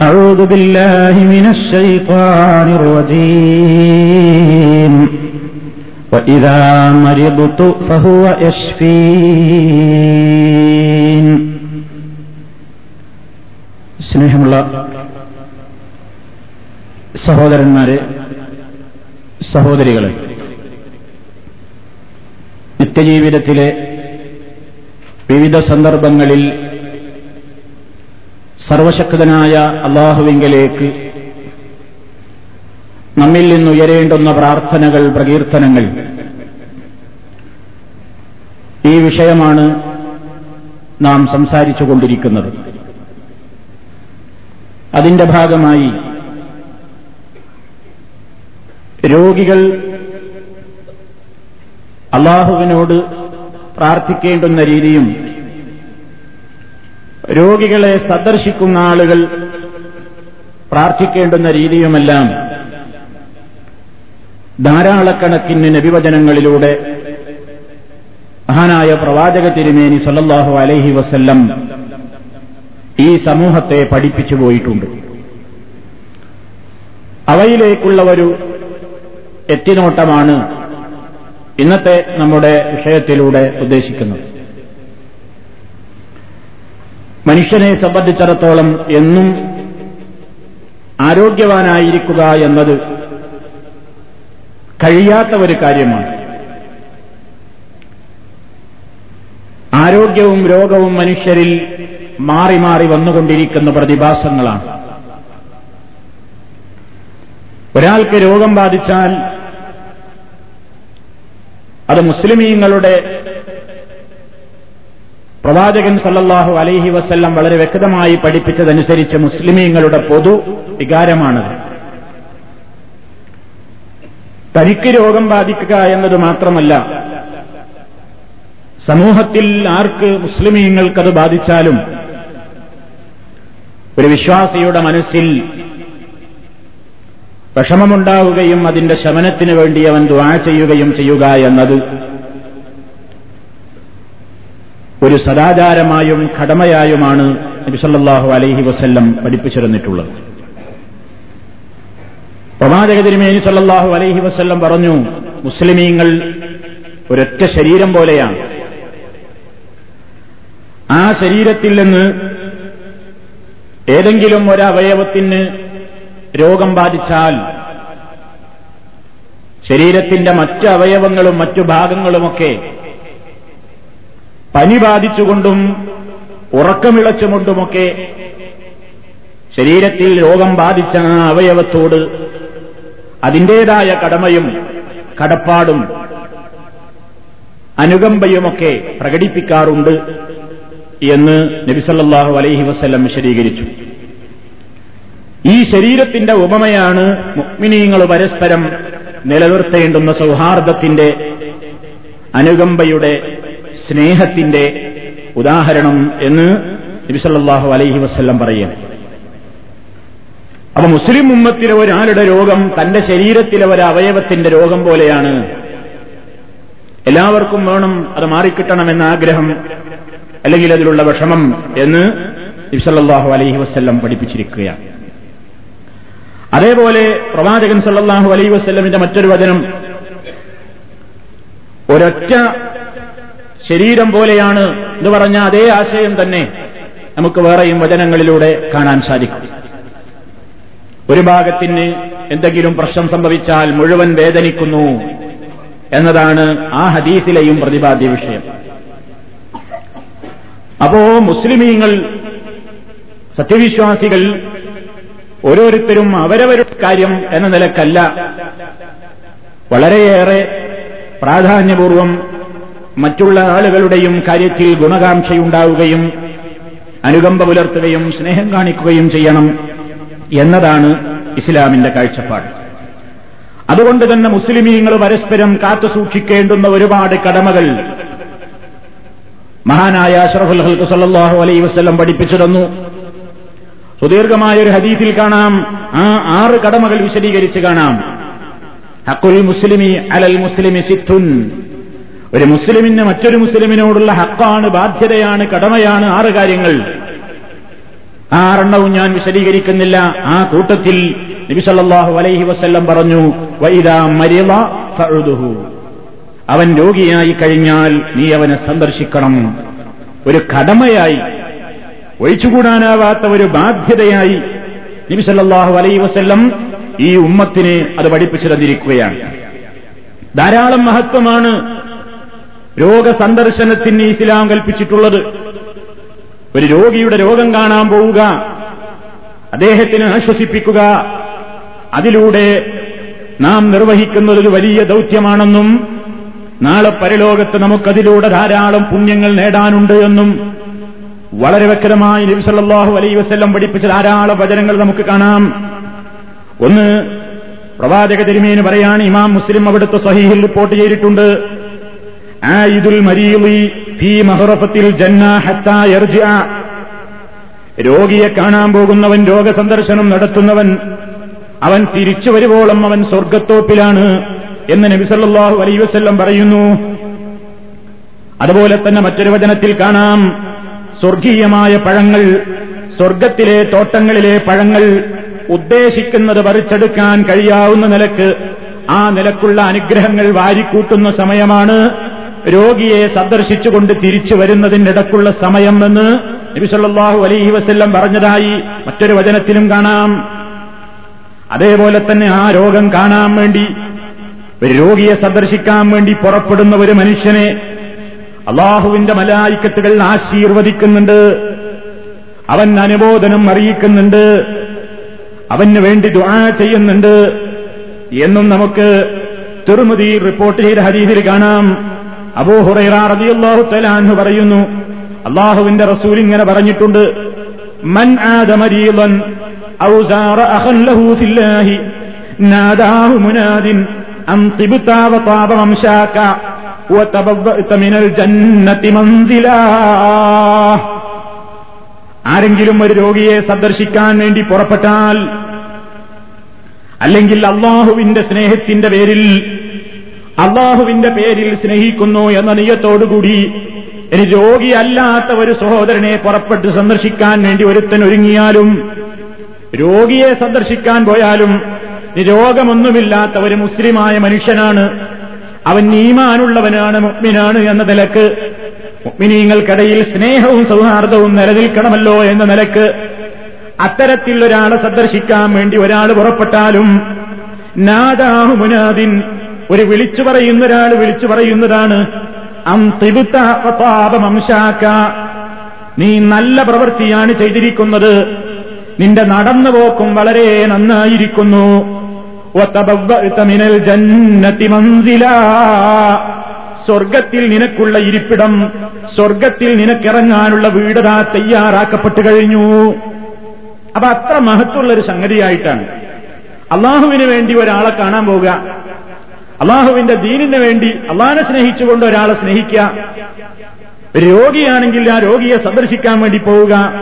أعوذ بالله من الشيطان الرجيم وإذا مرضت فهو يشفين സ്നേഹമുള്ള സഹോദരന്മാരെ സഹോദരികളെ നിത്യജീവിതത്തിലെ വിവിധ സന്ദർഭങ്ങളിൽ സർവശക്തനായ അള്ളാഹുവിങ്കലേക്ക് നമ്മിൽ നിന്നുയരേണ്ടുന്ന പ്രാർത്ഥനകൾ പ്രകീർത്തനങ്ങൾ. ഈ വിഷയമാണ് നാം സംസാരിച്ചുകൊണ്ടിരിക്കുന്നത്. അതിന്റെ ഭാഗമായി രോഗികൾ അള്ളാഹുവിനോട് പ്രാർത്ഥിക്കേണ്ടുന്ന രീതിയും രോഗികളെ സന്ദർശിക്കുന്ന ആളുകൾ പ്രാർത്ഥിക്കേണ്ടുന്ന രീതിയുമെല്ലാം ധാരാളക്കണക്കിന് നബിവചനങ്ങളിലൂടെ മഹാനായ പ്രവാചക തിരുമേനി സല്ലാഹു അലൈഹി വസ്ല്ലം ഈ സമൂഹത്തെ പഠിപ്പിച്ചു പോയിട്ടുണ്ട്. അവയിലേക്കുള്ള ഒരു എത്തിനോട്ടമാണ് ഇന്നത്തെ നമ്മുടെ വിഷയത്തിലൂടെ ഉദ്ദേശിക്കുന്നത്. മനുഷ്യനെ സംബന്ധിച്ചിടത്തോളം എന്നും ആരോഗ്യവാനായിരിക്കുക എന്നത് കഴിയാത്ത ഒരു കാര്യമാണ്. ആരോഗ്യവും രോഗവും മനുഷ്യരിൽ മാറി മാറി വന്നുകൊണ്ടിരിക്കുന്ന പ്രതിഭാസങ്ങളാണ്. ഒരാൾക്ക് രോഗം ബാധിച്ചാൽ അത് മുസ്ലിമീങ്ങളുടെ പ്രവാചകൻ സല്ലാഹു അലൈഹി വസ്ല്ലം വളരെ വ്യക്തമായി പഠിപ്പിച്ചതനുസരിച്ച് മുസ്ലിമീങ്ങളുടെ പൊതു വികാരമാണത്. തനിക്ക് രോഗം ബാധിക്കുക എന്നത് മാത്രമല്ല സമൂഹത്തിൽ ആർക്ക് മുസ്ലിമീങ്ങൾക്കത് ബാധിച്ചാലും ഒരു വിശ്വാസിയുടെ മനസ്സിൽ വിഷമമുണ്ടാവുകയും അതിന്റെ ശമനത്തിന് വേണ്ടി അവൻ ദ്വാ ചെയ്യുകയും ചെയ്യുക എന്നത് ഒരു സദാചാരമായും കടമയായുമാണ് നബിസല്ലാഹു അലൈഹി വസ്ല്ലം പഠിപ്പിച്ചിരുന്നിട്ടുള്ളത്. പ്രവാചക തിരുമേനി സല്ലാഹു അലൈഹി വസ്ല്ലം പറഞ്ഞു മുസ്ലിമീങ്ങൾ ഒരൊറ്റ ശരീരം പോലെയാണ്. ആ ശരീരത്തിൽ നിന്ന് ഏതെങ്കിലും ഒരവയവത്തിന് രോഗം ബാധിച്ചാൽ ശരീരത്തിന്റെ മറ്റു അവയവങ്ങളും മറ്റു ഭാഗങ്ങളുമൊക്കെ പനി ബാധിച്ചുകൊണ്ടും ഉറക്കമിളച്ചുകൊണ്ടുമൊക്കെ ശരീരത്തിൽ രോഗം ബാധിച്ച ആ അവയവത്തോട് അതിന്റേതായ കടമയും കടപ്പാടും അനുകമ്പയുമൊക്കെ പ്രകടിപ്പിക്കാറുണ്ട് എന്ന് നബിസല്ലാഹു അലൈഹി വസ്ല്ലം വിശദീകരിച്ചു. ഈ ശരീരത്തിന്റെ ഉപമയാണ് മുഗ്മിനീങ്ങൾ പരസ്പരം നിലനിർത്തേണ്ടുന്ന സൗഹാർദ്ദത്തിന്റെ അനുകമ്പയുടെ സ്നേഹത്തിന്റെ ഉദാഹരണം എന്ന് നബിസല്ലാഹു അലൈഹി വസ്ല്ലം പറയുന്നു അപ്പൊ മുസ്ലിം ഉമ്മത്തിലെ ഒരാളുടെ രോഗം തന്റെ ശരീരത്തിലെ ഒരു അവയവത്തിന്റെ രോഗം പോലെയാണ്. എല്ലാവർക്കും വേണം അത് മാറിക്കിട്ടണമെന്ന ആഗ്രഹം അല്ലെങ്കിൽ അതിലുള്ള വിഷമം എന്ന് നബിസല്ലാഹു അലൈഹി വസ്ല്ലം പഠിപ്പിച്ചിരിക്കുകയാണ് അതേപോലെ പ്രവാചകൻ സല്ലാഹു അലൈ വസ്ല്ലമിന്റെ മറ്റൊരു വചനം ഒരൊറ്റ ശരീരം പോലെയാണ് എന്ന് പറഞ്ഞ അതേ ആശയം തന്നെ നമുക്ക് വേറെയും വചനങ്ങളിലൂടെ കാണാൻ സാധിക്കും. ഒരു ഭാഗത്തിന് എന്തെങ്കിലും പ്രശ്നം സംഭവിച്ചാൽ മുഴുവൻ വേദനിക്കുന്നു എന്നതാണ് ആ ഹദീസിലെയും പ്രതിപാദ്യ വിഷയം. അപ്പോ മുസ്ലിമീങ്ങൾ സത്യവിശ്വാസികൾ ഓരോരുത്തരും അവരവരുടെ കാര്യം എന്ന നിലക്കല്ല. വളരെയേറെ പ്രാധാന്യപൂർവം മറ്റുള്ള ആളുകളുടെയും കാര്യത്തിൽ ഗുണകാംക്ഷയുണ്ടാവുകയും അനുകമ്പ പുലർത്തുകയും സ്നേഹം കാണിക്കുകയും ചെയ്യണം എന്നതാണ് ഇസ്ലാമിന്റെ കാഴ്ചപ്പാട്. അതുകൊണ്ട് തന്നെ മുസ്ലിമീങ്ങൾ പരസ്പരം കാത്തുസൂക്ഷിക്കേണ്ടുന്ന ഒരുപാട് കടമകൾ മഹാനായ അഷറഫുൽ ഹൽക്ക് സല്ലാഹു അലൈ വസ്ലം പഠിപ്പിച്ചിരുന്നു സുദീർഘമായ ഒരു ഹദീസിൽ കാണാം. ആ ആറ് കടമകൾ വിശദീകരിച്ച് കാണാം. ഹക്കുൽ മുസ്ലിമി അലൽ മുസ്ലിമി സിത്തുൻ. ഒരു മുസ്ലിമിന് മറ്റൊരു മുസ്ലിമിനോടുള്ള ഹക്കാണ് ബാധ്യതയാണ് കടമയാണ് ആറ് കാര്യങ്ങൾ. ആ ആറെണ്ണവും ഞാൻ വിശദീകരിക്കുന്നില്ല. ആ കൂട്ടത്തിൽ നബിസല്ലാഹു അലൈഹി വസ്ല്ലം പറഞ്ഞു അവൻ രോഗിയായി കഴിഞ്ഞാൽ നീ അവനെ സന്ദർശിക്കണം. ഒരു കടമയായി ഒഴിച്ചുകൂടാനാവാത്ത ഒരു ബാധ്യതയായി നബിസല്ലാഹു അലൈഹി വസ്ല്ലം ഈ ഉമ്മത്തിനെ അത് പഠിപ്പിച്ചു തന്നിരിക്കുകയാണ്. ധാരാളം മഹത്വമാണ് രോഗസന്ദർശനത്തിന് ഇസ്ലാം കൽപ്പിച്ചിട്ടുള്ളത്. ഒരു രോഗിയുടെ രോഗം കാണാൻ പോവുക അദ്ദേഹത്തിന് ആശ്വസിപ്പിക്കുക അതിലൂടെ നാം നിർവഹിക്കുന്നത് ഒരു വലിയ ദൗത്യമാണെന്നും നാളെ പരലോകത്ത് നമുക്കതിലൂടെ ധാരാളം പുണ്യങ്ങൾ നേടാനുണ്ട് എന്നും വളരെ വ്യക്തമായി നബിസല്ലാഹു അലൈ വസ്ല്ലം പഠിപ്പിച്ച ധാരാളം വചനങ്ങൾ നമുക്ക് കാണാം. ഒന്ന് പ്രവാചക തിരുമേന് പറയാണ് ഇമാം മുസ്ലിം അവിടുത്തെ സഹീഹിൽ റിപ്പോർട്ട് ചെയ്തിട്ടുണ്ട്. ആയിദുൽ മരീലി ഫീ മഹറഫത്തിൽ ജന്ന ഹത്താ യർജിഅ. രോഗിയെ കാണാൻ പോകുന്നവൻ രോഗസന്ദർശനം നടത്തുന്നവൻ അവൻ തിരിച്ചു വരുവോളം അവൻ സ്വർഗത്തോപ്പിലാണ് എന്ന് നബിസല്ലാഹു അലൈ വസ്ല്ലം പറയുന്നു. അതുപോലെ തന്നെ മറ്റൊരു വചനത്തിൽ കാണാം. സ്വർഗീയമായ പഴങ്ങൾ സ്വർഗത്തിലെ തോട്ടങ്ങളിലെ പഴങ്ങൾ ഉദ്ദേശിക്കുന്നത് പറിച്ചെടുക്കാൻ കഴിയാവുന്ന നിലയ്ക്ക് ആ നിലക്കുള്ള അനുഗ്രഹങ്ങൾ വാരിക്കൂട്ടുന്ന സമയമാണ്. രോഗിയെ സന്ദർശിച്ചുകൊണ്ട് തിരിച്ചു വരുന്നതിനിടക്കുള്ള സമയം എന്ന് നബിസല്ലാഹു അലൈഹി വസ്ല്ലം പറഞ്ഞതായി മറ്റൊരു വചനത്തിലും കാണാം. അതേപോലെ തന്നെ ആ രോഗം കാണാൻ വേണ്ടി ഒരു രോഗിയെ സന്ദർശിക്കാൻ വേണ്ടി പുറപ്പെടുന്ന ഒരു മനുഷ്യനെ അള്ളാഹുവിന്റെ മലായിക്കത്തുകൾ ആശീർവദിക്കുന്നുണ്ട്. അവൻ അനുബോധനം അറിയിക്കുന്നുണ്ട്. അവന് വേണ്ടി ദുആ ചെയ്യുന്നുണ്ട്. എന്നും നമുക്ക് തിരുമതി റിപ്പോർട്ട് ചെയ്ത ഹരീതിൽ കാണാം. അബൂ ഹുറൈറ പറയുന്നു അള്ളാഹുവിന്റെ റസൂൽ ഇങ്ങനെ പറഞ്ഞിട്ടുണ്ട് മൻ ആദമരീലൻ ഫില്ലാഹി നാദാഹു മുനാദിൻ മിനൽ ജന്നതി ആരെങ്കിലും ഒരു രോഗിയെ സന്ദർശിക്കാൻ വേണ്ടി പുറപ്പെട്ടാൽ അല്ലെങ്കിൽ അള്ളാഹുവിന്റെ സ്നേഹത്തിന്റെ പേരിൽ അള്ളാഹുവിന്റെ പേരിൽ സ്നേഹിക്കുന്നു എന്ന നിയത്തോടുകൂടി ഇനി രോഗിയല്ലാത്ത ഒരു സഹോദരനെ പുറപ്പെട്ട് സന്ദർശിക്കാൻ വേണ്ടി ഒരുത്തൻ ഒരുങ്ങിയാലും രോഗിയെ സന്ദർശിക്കാൻ പോയാലും രോഗമൊന്നുമില്ലാത്ത ഒരു മുസ്ലിമായ മനുഷ്യനാണ്. അവൻ നീമാനുള്ളവനാണ് മുഗ്മിനാണ് എന്ന നിലയ്ക്ക് മുഗ്മിനീങ്ങൾക്കിടയിൽ സ്നേഹവും സൗഹാർദ്ദവും നിലനിൽക്കണമല്ലോ എന്ന നിലയ്ക്ക് അത്തരത്തിൽ ഒരാളെ സന്ദർശിക്കാൻ വേണ്ടി ഒരാൾ പുറപ്പെട്ടാലും നാദാഹു മുനാദിൻ ഒരു വിളിച്ചു പറയുന്ന ഒരാൾ വിളിച്ചു പറയുന്നതാണ്. അം തിബുത്താപമംശാക്ക നീ നല്ല പ്രവൃത്തിയാണ് ചെയ്തിരിക്കുന്നത്. നിന്റെ നടന്നുപോക്കും വളരെ നന്നായിരിക്കുന്നു. മിനൽ സ്വർഗത്തിൽ നിനക്കുള്ള ഇരിപ്പിടം സ്വർഗത്തിൽ നിനക്കിറങ്ങാനുള്ള വീടതാ തയ്യാറാക്കപ്പെട്ടു കഴിഞ്ഞു. അപ്പൊ അത്ര മഹത്വമുള്ള ഒരു സംഗതിയായിട്ടാണ്. അള്ളാഹുവിന് വേണ്ടി ഒരാളെ കാണാൻ പോവുക. അള്ളാഹുവിന്റെ ദീനിന് വേണ്ടി അള്ളാഹിനെ സ്നേഹിച്ചുകൊണ്ട് ഒരാളെ സ്നേഹിക്കുക. രോഗിയാണെങ്കിൽ ആ രോഗിയെ സന്ദർശിക്കാൻ വേണ്ടി പോവുക.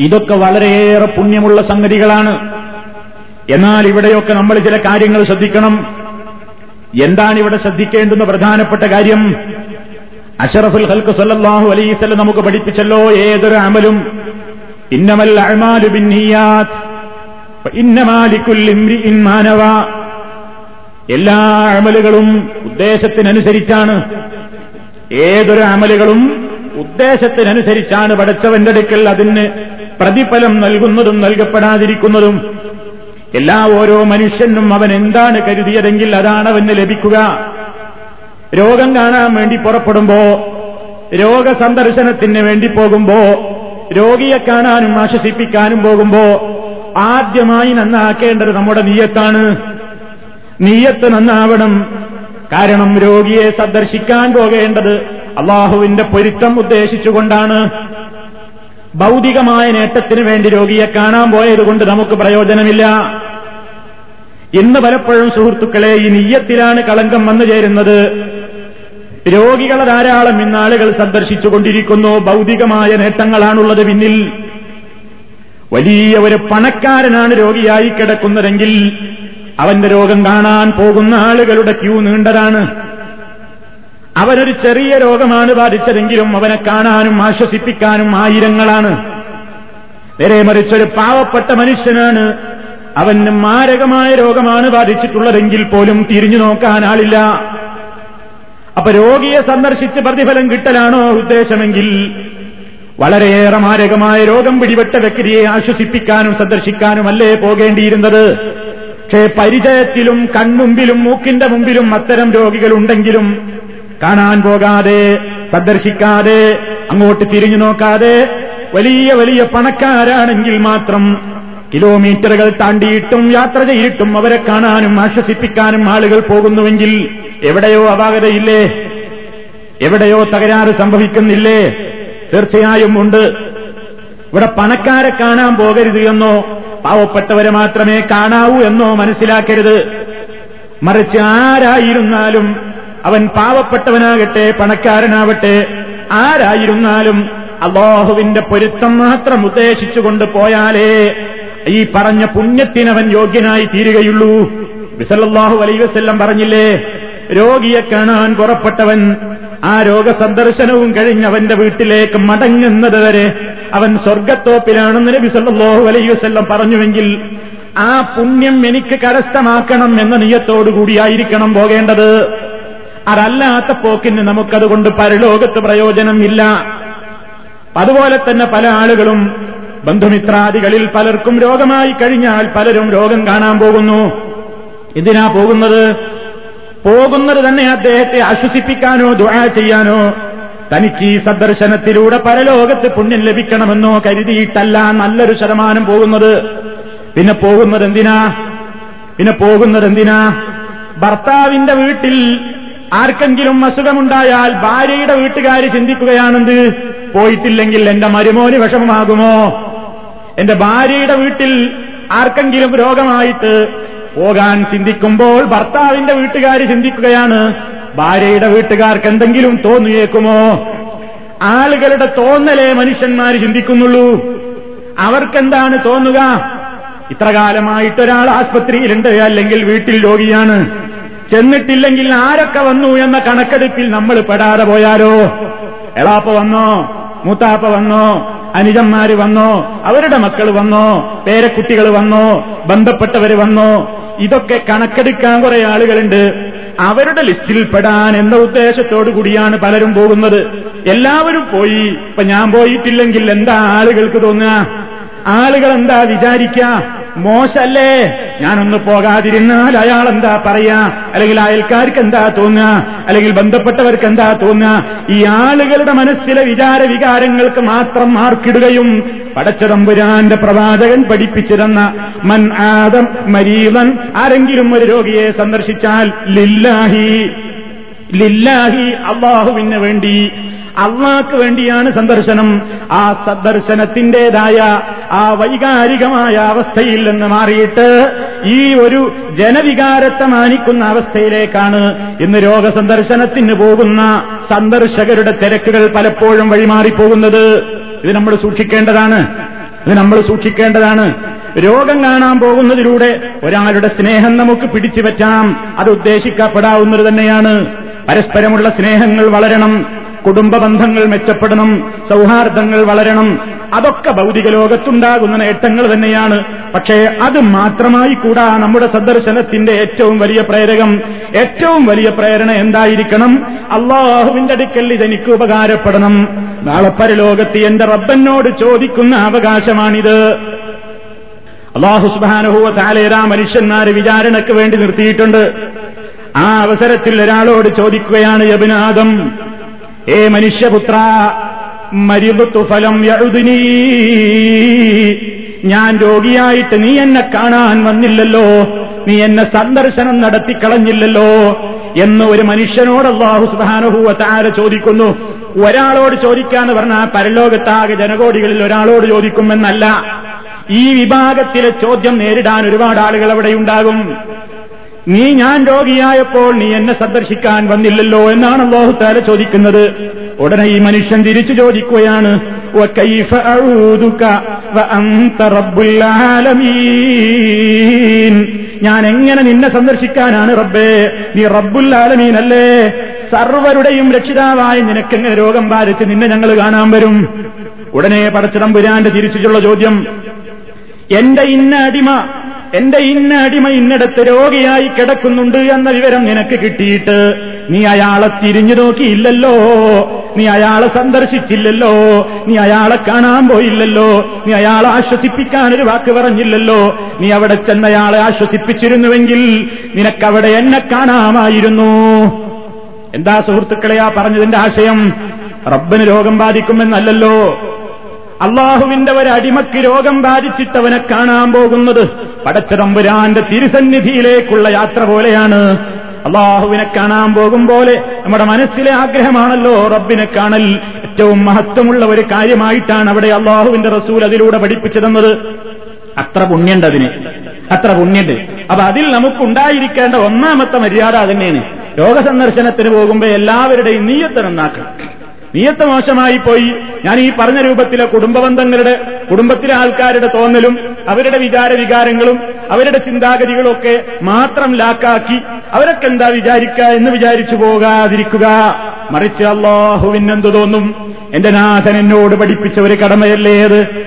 ഇതൊക്കെ വളരെയേറെ പുണ്യമുള്ള സംഗതികളാണ്. എന്നാൽ ഇവിടെയൊക്കെ നമ്മൾ ചില കാര്യങ്ങൾ ശ്രദ്ധിക്കണം. എന്താണ് ഇവിടെ ശ്രദ്ധിക്കേണ്ടുന്ന പ്രധാനപ്പെട്ട കാര്യം? അഷറഫുൽ ഹൽക്ക് സല്ലാഹു അലൈസല്ല നമുക്ക് പഠിപ്പിച്ചല്ലോ ഏതൊരു അമലും? ഇന്നമൽ അഴമാലു ബിന്നിയാത്ത് ഇൻ മാനവ. എല്ലാ അമലുകളും ഉദ്ദേശത്തിനനുസരിച്ചാണ്. ഏതൊരു അമലുകളും ഉദ്ദേശത്തിനനുസരിച്ചാണ് പടച്ചവന്റെ അടുക്കൽ അതിന് പ്രതിഫലം നൽകുന്നതും നൽകപ്പെടാതിരിക്കുന്നതും. എല്ലാ ഓരോ മനുഷ്യനും അവൻ എന്താണ് കരുതിയതെങ്കിൽ അതാണ് അവന് ലഭിക്കുക. രോഗം കാണാൻ വേണ്ടി പുറപ്പെടുമ്പോ രോഗസന്ദർശനത്തിന് വേണ്ടി പോകുമ്പോ രോഗിയെ കാണാനും ആശ്വസിപ്പിക്കാനും പോകുമ്പോ ആദ്യമായി നന്നാക്കേണ്ടത് നമ്മുടെ നീയത്താണ്. നീയത്ത് നന്നാവണം കാരണം രോഗിയെ സന്ദർശിക്കാൻ പോകേണ്ടത് അള്ളാഹുവിന്റെ പൊരുത്തം ഉദ്ദേശിച്ചുകൊണ്ടാണ്. ഭൗതികമായ നേട്ടത്തിന് വേണ്ടി രോഗിയെ കാണാൻ പോയതുകൊണ്ട് നമുക്ക് പ്രയോജനമില്ല. ഇന്ന് പലപ്പോഴും സുഹൃത്തുക്കളെ ഈ നീയത്തിലാണ് കളങ്കം വന്നു ചേരുന്നത്. രോഗികളെ ധാരാളം ഇന്നാളുകൾ സന്ദർശിച്ചുകൊണ്ടിരിക്കുന്നു. ഭൗതികമായ നേട്ടങ്ങളാണുള്ളത് പിന്നിൽ. വലിയ ഒരു പണക്കാരനാണ് രോഗിയായി കിടക്കുന്നതെങ്കിൽ അവന്റെ രോഗം കാണാൻ പോകുന്ന ആളുകളുടെ ക്യൂ നീണ്ടതാണ്. അവനൊരു ചെറിയ രോഗമാണ് ബാധിച്ചതെങ്കിലും അവനെ കാണാനും ആശ്വസിപ്പിക്കാനും ആയിരങ്ങളാണ്. നേരെ മറിച്ചൊരു പാവപ്പെട്ട മനുഷ്യനാണ്. അവന് മാരകമായ രോഗമാണ് ബാധിച്ചിട്ടുള്ളതെങ്കിൽ പോലും തിരിഞ്ഞു നോക്കാൻ ആളില്ല. അപ്പൊ രോഗിയെ സന്ദർശിച്ച് പ്രതിഫലം കിട്ടലാണോ ഉദ്ദേശമെങ്കിൽ വളരെയേറെ മാരകമായ രോഗം പിടിപെട്ട വ്യക്തിയെ ആശ്വസിപ്പിക്കാനും സന്ദർശിക്കാനും അല്ലേ പോകേണ്ടിയിരുന്നത്? പക്ഷേ പരിചയത്തിലും കൺമുമ്പിലും മൂക്കിന്റെ മുമ്പിലും അത്തരം രോഗികളുണ്ടെങ്കിലും കാണാൻ പോകാതെ സന്ദർശിക്കാതെ അങ്ങോട്ട് തിരിഞ്ഞു നോക്കാതെ വലിയ വലിയ പണക്കാരാണെങ്കിൽ മാത്രം കിലോമീറ്ററുകൾ താണ്ടിയിട്ടും യാത്ര ചെയ്തിട്ടും അവരെ കാണാനും ആശ്വസിപ്പിക്കാനും ആളുകൾ പോകുന്നുവെങ്കിൽ എവിടെയോ അപാകതയില്ലേ? എവിടെയോ തകരാറ് സംഭവിക്കുന്നില്ലേ? തീർച്ചയായും ഉണ്ട്. ഇവിടെ പണക്കാരെ കാണാൻ പോകരുത് എന്നോ പാവപ്പെട്ടവരെ മാത്രമേ കാണാവൂ എന്നോ മനസ്സിലാക്കരുത്. മറിച്ച് ആരായിരുന്നാലും അവൻ പാവപ്പെട്ടവനാകട്ടെ പണക്കാരനാവട്ടെ ആരായിരുന്നാലും അള്ളാഹുവിന്റെ പൊരുത്തം മാത്രം ഉദ്ദേശിച്ചുകൊണ്ട് പോയാലേ ഈ പറഞ്ഞ പുണ്യത്തിനവൻ യോഗ്യനായി തീരുകയുള്ളൂ. വിസലല്ലാഹു അലൈ വസ്ല്ലം പറഞ്ഞില്ലേ രോഗിയെ കാണാൻ പുറപ്പെട്ടവൻ ആ രോഗസന്ദർശനവും കഴിഞ്ഞ് അവന്റെ വീട്ടിലേക്ക് മടങ്ങുന്നത് വരെ അവൻ സ്വർഗത്തോപ്പിലാണെന്ന് നബി സല്ലാഹു അലൈഹി വസല്ലം പറഞ്ഞുവെങ്കിൽ ആ പുണ്യം എനിക്ക് കരസ്ഥമാക്കണം എന്ന നിയത്തോടുകൂടിയായിരിക്കണം പോകേണ്ടത്. അതല്ലാത്ത പോക്കിന് നമുക്കതുകൊണ്ട് പരലോകത്ത് പ്രയോജനം ഇല്ല അതുപോലെ തന്നെ പല ആളുകളും ബന്ധുമിത്രാദികളിൽ പലർക്കും രോഗമായി കഴിഞ്ഞാൽ പലരും രോഗം കാണാൻ പോകുന്നു. എന്തിനാ പോകുന്നത്? പോകുന്നത് തന്നെ അദ്ദേഹത്തെ ആശ്വസിപ്പിക്കാനോ ദുആ ചെയ്യാനോ. തനിക്ക് ഈ സന്ദർശനത്തിലൂടെ പരലോകത്ത് പുണ്യം ലഭിക്കണമെന്നോ കരുതിയിട്ടല്ല നല്ലൊരു ശതമാനം പോകുന്നത്. പിന്നെ പോകുന്നത് എന്തിനാ? പിന്നെ പോകുന്നത് എന്തിനാ? ഭർത്താവിന്റെ വീട്ടിൽ ആർക്കെങ്കിലും അസുഖമുണ്ടായാൽ ഭാര്യയുടെ വീട്ടുകാർ ചിന്തിക്കുകയാണെന്ത്? പോയിട്ടില്ലെങ്കിൽ എന്റെ മരുമോന് വിഷമമാകുമോ? എന്റെ ഭാര്യയുടെ വീട്ടിൽ ആർക്കെങ്കിലും രോഗമായിട്ട് പോകാൻ ചിന്തിക്കുമ്പോൾ ഭർത്താവിന്റെ വീട്ടുകാർ ചിന്തിക്കുകയാണ് ഭാര്യയുടെ വീട്ടുകാർക്ക് എന്തെങ്കിലും തോന്നിയേക്കുമോ? ആളുകളുടെ തോന്നലേ മനുഷ്യന്മാർ ചിന്തിക്കുന്നുള്ളൂ. അവർക്കെന്താണ് തോന്നുക? ഇത്രകാലമായിട്ട് ഒരാൾ ആസ്പത്രിയിലുണ്ട് അല്ലെങ്കിൽ വീട്ടിൽ രോഗിയാണ്. ചെന്നിട്ടില്ലെങ്കിൽ ആരൊക്കെ വന്നു എന്ന കണക്കെടുപ്പിൽ നമ്മൾ പെടാതെ പോയാലോ? എളാപ്പ വന്നോ? മൂത്താപ്പ വന്നോ? അനുജന്മാര് വന്നോ? അവരുടെ മക്കൾ വന്നോ? പേരക്കുട്ടികൾ വന്നോ? ബന്ധപ്പെട്ടവര് വന്നോ? ഇതൊക്കെ കണക്കെടുക്കാൻ കുറെ ആളുകളുണ്ട്. അവരുടെ ലിസ്റ്റിൽ പെടാൻ എന്ന ഉദ്ദേശത്തോടു കൂടിയാണ് പലരും പോകുന്നത്. എല്ലാവരും പോയി. ഇപ്പൊ ഞാൻ പോയിട്ടില്ലെങ്കിൽ എന്താ ആളുകൾക്ക് തോന്നുക? ആളുകൾ എന്താ വിചാരിക്ക? മോശല്ലേ? ഞാനൊന്ന് പോകാതിരുന്നാൽ അയാൾ എന്താ പറയാ? അല്ലെങ്കിൽ അയൽക്കാർക്ക് എന്താ തോന്നുക? അല്ലെങ്കിൽ ബന്ധപ്പെട്ടവർക്ക് എന്താ തോന്നുക? ഈ ആളുകളുടെ മനസ്സിലെ വിചാര വികാരങ്ങൾക്ക് മാത്രം മാർക്കിടുകയും പടച്ചതമ്പുരാന്റെ പ്രവാചകൻ പഠിപ്പിച്ചു തന്ന മൻ ആദം മരീവൻ ആരെങ്കിലും ഒരു രോഗിയെ സന്ദർശിച്ചാൽ ലില്ലാഹി ലില്ലാഹി അള്ളാഹുവിന് വേണ്ടി അള്ളാക്ക് വേണ്ടിയാണ് സന്ദർശനം. ആ സന്ദർശനത്തിന്റേതായ ആ വൈകാരികമായ അവസ്ഥയിൽ നിന്ന് മാറിയിട്ട് ഈ ഒരു ജനവികാരത്തെ മാനിക്കുന്ന അവസ്ഥയിലേക്കാണ് ഇന്ന് രോഗസന്ദർശനത്തിന് പോകുന്ന സന്ദർശകരുടെ തിരക്കുകൾ പലപ്പോഴും വഴിമാറിപ്പോകുന്നത്. ഇത് നമ്മൾ സൂക്ഷിക്കേണ്ടതാണ്. ഇത് നമ്മൾ സൂക്ഷിക്കേണ്ടതാണ്. രോഗം കാണാൻ പോകുന്നതിലൂടെ ഒരാളുടെ സ്നേഹം നമുക്ക് പിടിച്ചു പറ്റാം അത് ഉദ്ദേശിക്കപ്പെടാവുന്നത് തന്നെയാണ്. പരസ്പരമുള്ള സ്നേഹങ്ങൾ വളരണം. കുടുംബ ബന്ധങ്ങൾ മെച്ചപ്പെടണം സൗഹാർദ്ദങ്ങൾ വളരണം. അതൊക്കെ ഭൗതിക ലോകത്തുണ്ടാകുന്ന നേട്ടങ്ങൾ തന്നെയാണ്. പക്ഷേ അത് മാത്രമായി കൂടാ നമ്മുടെ സന്ദർശനത്തിന്റെ ഏറ്റവും വലിയ പ്രേരകം. ഏറ്റവും വലിയ പ്രേരണ എന്തായിരിക്കണം? അള്ളാഹുവിന്റെ അടുക്കൽ ഇതെനിക്ക് ഉപകാരപ്പെടണം. നാളെ പരലോകത്ത് എന്റെ റബ്ബനോട് ചോദിക്കുന്ന അവകാശമാണിത്. അള്ളാഹു സുബാനുഭൂവ താലേരാ മനുഷ്യന്മാര് വിചാരണയ്ക്ക് വേണ്ടി നിർത്തിയിട്ടുണ്ട്. ആ അവസരത്തിൽ ഒരാളോട് ചോദിക്കുകയാണ് യബിനാദം ഏ മനുഷ്യപുത്ര മരിബത്തു ഫലം എഴുതിനീ ഞാൻ രോഗിയായിട്ട് നീ എന്നെ കാണാൻ വന്നില്ലല്ലോ. നീ എന്നെ സന്ദർശനം നടത്തിക്കളഞ്ഞില്ലല്ലോ എന്ന് ഒരു മനുഷ്യനോട് അള്ളാഹു സുധാനുഭൂവ താര ചോദിക്കുന്നു. ഒരാളോട് ചോദിക്കാന്ന് പറഞ്ഞാൽ പരലോകത്താകെ ജനകോടികളിൽ ഒരാളോട് ചോദിക്കുമെന്നല്ല. ഈ വിഭാഗത്തിലെ ചോദ്യം നേരിടാൻ ഒരുപാട് ആളുകൾ അവിടെയുണ്ടാകും നീ ഞാൻ രോഗിയായപ്പോൾ നീ എന്നെ സന്ദർശിക്കാൻ വന്നില്ലല്ലോ എന്നാണ് അള്ളാഹുത്താല ചോദിക്കുന്നത്. ഉടനെ ഈ മനുഷ്യൻ തിരിച്ചു ചോദിക്കുകയാണ് ഞാൻ എങ്ങനെ നിന്നെ സന്ദർശിക്കാനാണ് റബ്ബേ? നീ റബ്ബുൽ ആലമീനല്ലേ? സർവരുടെയും രക്ഷിതാവായി നിനക്കെങ്ങനെ രോഗം ബാധിച്ച് നിന്നെ ഞങ്ങൾ കാണാൻ വരും? ഉടനെ പടച്ചിടം പുരാന്റെ തിരിച്ചുള്ള ചോദ്യം എന്റെ ഇന്ന അടിമ എന്റെ ഇന്ന അടിമ ഇന്നിടത്ത് രോഗിയായി കിടക്കുന്നുണ്ട് എന്ന വിവരം നിനക്ക് കിട്ടിയിട്ട് നീ അയാളെ തിരിഞ്ഞു നോക്കിയില്ലല്ലോ. നീ അയാളെ സന്ദർശിച്ചില്ലല്ലോ. നീ അയാളെ കാണാൻ പോയില്ലല്ലോ. നീ അയാളെ ആശ്വസിപ്പിക്കാൻ ഒരു വാക്ക് പറഞ്ഞില്ലല്ലോ. നീ അവിടെ ചെന്നയാളെ ആശ്വസിപ്പിച്ചിരുന്നുവെങ്കിൽ നിനക്കവിടെ എന്നെ കാണാമായിരുന്നു. എന്താ സുഹൃത്തുക്കളെ ആ പറഞ്ഞതിന്റെ ആശയം? റബ്ബിന് രോഗം ബാധിക്കുമെന്നല്ലല്ലോ. അള്ളാഹുവിന്റെ ഒരു അടിമക്ക് രോഗം ബാധിച്ചിട്ടവനെ കാണാൻ പോകുന്നത് പടച്ചതമ്പുരാന്റെ തിരുസന്നിധിയിലേക്കുള്ള യാത്ര പോലെയാണ്. അള്ളാഹുവിനെ കാണാൻ പോകും പോലെ നമ്മുടെ മനസ്സിലെ ആഗ്രഹമാണല്ലോ റബ്ബിനെ കാണൽ. ഏറ്റവും മഹത്വമുള്ള ഒരു കാര്യമായിട്ടാണ് അവിടെ അള്ളാഹുവിന്റെ റസൂൽ അതിലൂടെ പഠിപ്പിച്ചു തന്നത് അത്ര പുണ്യണ്ട് അതിന്. അത്ര പുണ്യണ്ട്. അപ്പൊ അതിൽ നമുക്കുണ്ടായിരിക്കേണ്ട ഒന്നാമത്തെ മര്യാദ തന്നെയാണ് രോഗസന്ദർശനത്തിന് പോകുമ്പോൾ എല്ലാവരുടെയും നീയത്ത് നന്നാക്കണം. നീയത്ത് മോശമായി പോയി. ഞാൻ ഈ പറഞ്ഞ രൂപത്തിലെ കുടുംബബന്ധങ്ങളുടെ കുടുംബത്തിലെ ആൾക്കാരുടെ തോന്നലും അവരുടെ വിചാര വികാരങ്ങളും അവരുടെ ചിന്താഗതികളും ഒക്കെ മാത്രം ലാക്കാക്കി അവരൊക്കെ എന്താ വിചാരിക്കുക എന്ന് വിചാരിച്ചു പോകാതിരിക്കുക. മറിച്ച് അള്ളാഹുവിനെന്തു തോന്നും എന്റെ നാഥൻ എന്നോട് പഠിപ്പിച്ച ഒരു കടമയല്ലേ അത്?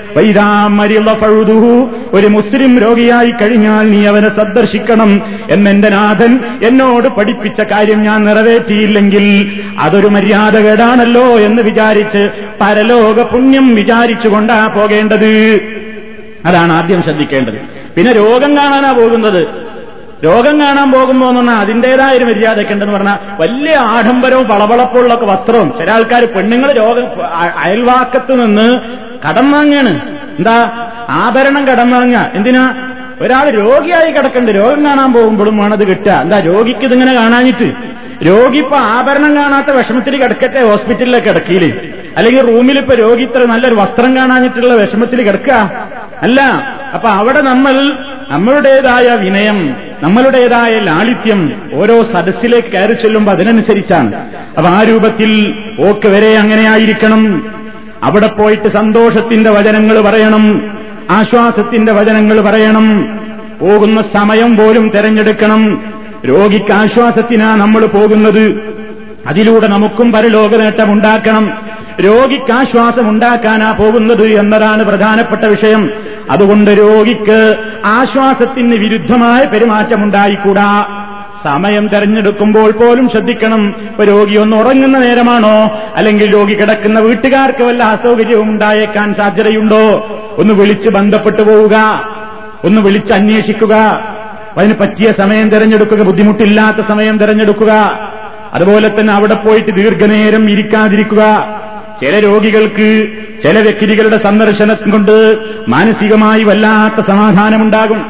പഴുതുഹു ഒരു മുസ്ലിം രോഗിയായി കഴിഞ്ഞാൽ നീ അവനെ സന്ദർശിക്കണം എന്നെന്റെ നാഥൻ എന്നോട് പഠിപ്പിച്ച കാര്യം ഞാൻ നിറവേറ്റിയില്ലെങ്കിൽ അതൊരു മര്യാദകേടാണല്ലോ എന്ന് വിചാരിച്ച് പരലോക പുണ്യം വിചാരിച്ചുകൊണ്ടാ പോകേണ്ടത്. അതാണ് ആദ്യം ശ്രദ്ധിക്കേണ്ടത്. പിന്നെ രോഗം കാണാനാ പോകുന്നത്. രോഗം കാണാൻ പോകുമ്പോ എന്ന് പറഞ്ഞാൽ അതിന്റേതായ ഒരു മര്യാദയൊക്കെ ഉണ്ടെന്ന് പറഞ്ഞാൽ വലിയ ആഡംബരവും വളവളപ്പുള്ളൊക്കെ വസ്ത്രവും. ചില ആൾക്കാർ പെണ്ണുങ്ങൾ രോഗം അയൽവാക്കത്ത് നിന്ന് കടം വാങ്ങാണ് എന്താ? ആഭരണം കടം വാങ്ങുക എന്തിനാ? ഒരാൾ രോഗിയായി കിടക്കണ്ട്. രോഗം കാണാൻ പോകുമ്പോഴും വേണത് കിട്ടുക. എന്താ? രോഗിക്ക് ഇതിങ്ങനെ കാണാനിട്ട് രോഗി ഇപ്പൊ ആഭരണം കാണാത്ത വിഷമത്തിൽ കിടക്കട്ടെ ഹോസ്പിറ്റലിലൊക്കെ കിടക്കിയില്ലേ അല്ലെങ്കിൽ റൂമിൽ ഇപ്പൊ രോഗി ഇത്ര നല്ലൊരു വസ്ത്രം കാണാനിട്ടുള്ള വിഷമത്തിൽ കിടക്കുക. അല്ല അപ്പൊ അവിടെ നമ്മൾ നമ്മളുടേതായ വിനയം നമ്മളുടേതായ ലാളിത്യം ഓരോ സദസ്സിലേക്ക് കയറി ചെല്ലുമ്പോൾ അതിനനുസരിച്ചാണ്. അപ്പൊ ആ രൂപത്തിൽ ഓക്ക് വരെ അങ്ങനെയായിരിക്കണം അവിടെ പോയിട്ട് സന്തോഷത്തിന്റെ വചനങ്ങൾ പറയണം ആശ്വാസത്തിന്റെ വചനങ്ങൾ പറയണം. പോകുന്ന സമയം പോലും തെരഞ്ഞെടുക്കണം. രോഗിക്ക് ആശ്വാസത്തിനാ നമ്മൾ പോകുന്നത്. അതിലൂടെ നമുക്കും പരലോക നേട്ടമുണ്ടാക്കണം രോഗിക്ക് ആശ്വാസം ഉണ്ടാക്കാനാ പോകുന്നത് എന്നതാണ് പ്രധാനപ്പെട്ട വിഷയം. അതുകൊണ്ട് രോഗിക്ക് ആശ്വാസത്തിന് വിരുദ്ധമായ പെരുമാറ്റമുണ്ടായിക്കൂടാ. സമയം തെരഞ്ഞെടുക്കുമ്പോൾ പോലും ശ്രദ്ധിക്കണം. ഇപ്പൊ രോഗി ഒന്ന് ഉറങ്ങുന്ന നേരമാണോ? അല്ലെങ്കിൽ രോഗി കിടക്കുന്ന വീട്ടുകാർക്ക് വല്ല അസൗകര്യവും ഉണ്ടായേക്കാൻ സാധ്യതയുണ്ടോ? ഒന്ന് വിളിച്ച് ബന്ധപ്പെട്ടു പോവുക. ഒന്ന് വിളിച്ച് അന്വേഷിക്കുക. അതിന് പറ്റിയ സമയം തിരഞ്ഞെടുക്കുക. ബുദ്ധിമുട്ടില്ലാത്ത സമയം തിരഞ്ഞെടുക്കുക. അതുപോലെ തന്നെ അവിടെ പോയിട്ട് ദീർഘനേരം ഇരിക്കാതിരിക്കുക. ചില രോഗികൾക്ക് ചില വ്യക്തികളുടെ സന്ദർശനം കൊണ്ട് മാനസികമായി വല്ലാത്ത സമാധാനമുണ്ടാകും.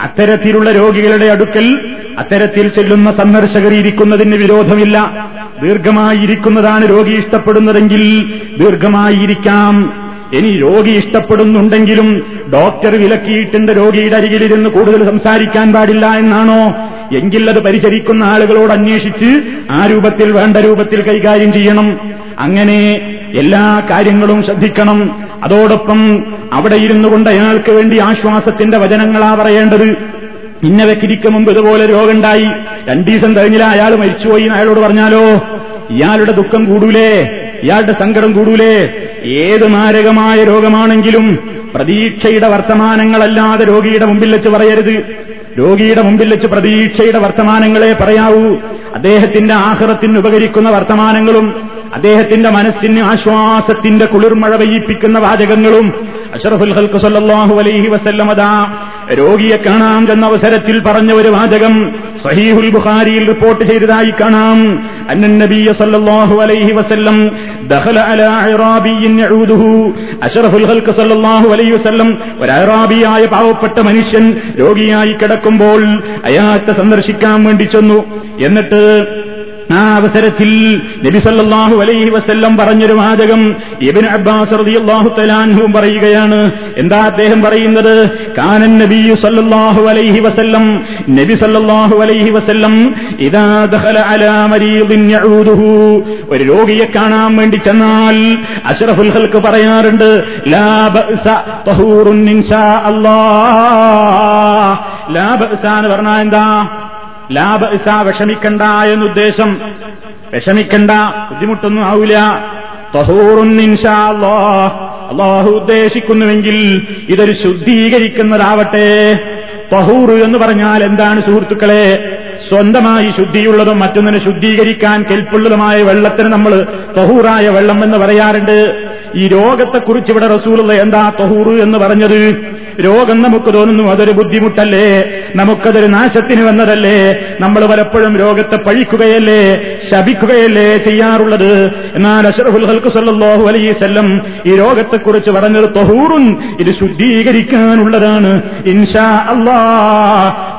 അത്തരത്തിലുള്ള രോഗികളുടെ അടുക്കൽ അത്തരത്തിൽ ചെല്ലുന്ന സന്ദർശകർ ഇരിക്കുന്നതിന് വിരോധമില്ല. ദീർഘമായി ഇരിക്കുന്നതാണ് രോഗി ഇഷ്ടപ്പെടുന്നതെങ്കിൽ ദീർഘമായി ഇരിക്കാം ഇനി രോഗി ഇഷ്ടപ്പെടുന്നുണ്ടെങ്കിലും ഡോക്ടർ വിലക്കിയിട്ടുണ്ട് രോഗിയുടെ അരികിലിരുന്ന് കൂടുതൽ സംസാരിക്കാൻ പാടില്ല എന്നാണോ? എങ്കിൽ അത് പരിചരിക്കുന്ന ആളുകളോട് അന്വേഷിച്ച് ആ രൂപത്തിൽ വേണ്ട രൂപത്തിൽ കൈകാര്യം ചെയ്യണം. അങ്ങനെ എല്ലാ കാര്യങ്ങളും ശ്രദ്ധിക്കണം. അതോടൊപ്പം അവിടെ ഇരുന്നു കൊണ്ട് അയാൾക്ക് വേണ്ടി ആശ്വാസത്തിന്റെ വചനങ്ങളാ പറയേണ്ടത്. ഇന്ന വ്യക്തിക്ക് മുമ്പ് ഇതുപോലെ രോഗമുണ്ടായി. രണ്ടു ദിവസം കഴിഞ്ഞില്ല അയാൾ മരിച്ചുപോയി അയാളോട് പറഞ്ഞാലോ? ഇയാളുടെ ദുഃഖം കൂടൂലേ? ഇയാളുടെ സങ്കടം കൂടൂലേ? ഏത് മാരകമായ രോഗമാണെങ്കിലും പ്രതീക്ഷയുടെ വർത്തമാനങ്ങളല്ലാതെ രോഗിയുടെ മുമ്പിൽ വെച്ച് പറയരുത്. രോഗിയുടെ മുമ്പിൽ വെച്ച് പ്രതീക്ഷയുടെ വർത്തമാനങ്ങളെ പറയാവൂ. അദ്ദേഹത്തിന്റെ ആഹ്റത്തിന് ഉപകരിക്കുന്ന വർത്തമാനങ്ങളും അദ്ദേഹത്തിന്റെ മനസ്സിന് ആശ്വാസത്തിന്റെ കുളിർമഴ പെയ്യിപ്പിക്കുന്ന വാചകങ്ങളും അഷറഫുൽ ഹൽക്ക് സല്ലാഹു അലൈഹി വസല്ലം അതാ. രോഗിയെ കാണാം എന്ന അവസരത്തിൽ പറഞ്ഞ ഒരു വാചകം സഹീഹുൽ ബുഖാരിയിൽ റിപ്പോർട്ട് ചെയ്തതായി കാണാം. അന്നൻ നബിയ സല്ലല്ലാഹു അലൈഹി വസല്ലം ദഖല യഊദുഹു. അലൈഹി വസല്ലം ഒരു പാവപ്പെട്ട മനുഷ്യൻ രോഗിയായി കിടക്കുമ്പോൾ അയാളെ സന്ദർശിക്കാൻ വേണ്ടി ചെന്നു. എന്നിട്ട് ആ അവസരത്തിൽ നബി സല്ലല്ലാഹു അലൈഹി വസ്ല്ലം പറഞ്ഞൊരു വാചകം എബിൻ അബ്ബാസ് റളിയല്ലാഹു തലാൻഹുവും പറയുകയാണ്. എന്താ അദ്ദേഹം പറയുന്നത്? കാനൻ നബി സല്ലല്ലാഹു അലൈഹി വസല്ലം നബി സല്ലല്ലാഹു അലൈഹി വസല്ലം ഇദാ ദഖല അലാ മരീദിൻ യഊദുഹു. ഒരു രോഗിയെ കാണാൻ വേണ്ടി ചെന്നാൽ അഷ്റഫുൽ ഹൽക്ക് പറയാറുണ്ട് ലാ ബഅസ തഹൂറുൻ അല്ലാഹ്. ലാ എന്ന് പറഞ്ഞാൽ എന്താ? ലാഭ ഇസ വിഷമിക്കണ്ട എന്നുദ്ദേശം വിഷമിക്കണ്ട ബുദ്ധിമുട്ടൊന്നും ആവില്ല. അള്ളാഹു ഉദ്ദേശിക്കുന്നുവെങ്കിൽ ഇതൊരു ശുദ്ധീകരിക്കുന്നതാവട്ടെ. തഹൂർ എന്ന് പറഞ്ഞാൽ എന്താണ് സുഹൃത്തുക്കളെ? സ്വന്തമായി ശുദ്ധിയുള്ളതും മറ്റൊന്നിനെ ശുദ്ധീകരിക്കാൻ കെൽപ്പുള്ളതുമായ വെള്ളത്തിന് നമ്മൾ തഹൂറായ വെള്ളം എന്ന് പറയാറുണ്ട്. ഈ രോഗത്തെക്കുറിച്ച് ഇവിടെ റസൂലുള്ള എന്താ തൊഹൂർ എന്ന് പറഞ്ഞത്? രോഗം നമുക്ക് തോന്നുന്നു അതൊരു ബുദ്ധിമുട്ടല്ലേ? നമുക്കതൊരു നാശത്തിന് വന്നതല്ലേ? നമ്മൾ പലപ്പോഴും രോഗത്തെ പഴിക്കുകയല്ലേ ശപിക്കുകയല്ലേ ചെയ്യാറുള്ളത്? എന്നാൽ അഷറഫുൽ ഹൽക്കു സല്ലാഹു അലൈസല്ലം ഈ രോഗത്തെക്കുറിച്ച് പറഞ്ഞത് തൊഹൂറും ഇത് ശുദ്ധീകരിക്കാനുള്ളതാണ്. ഇൻഷാ അള്ളാ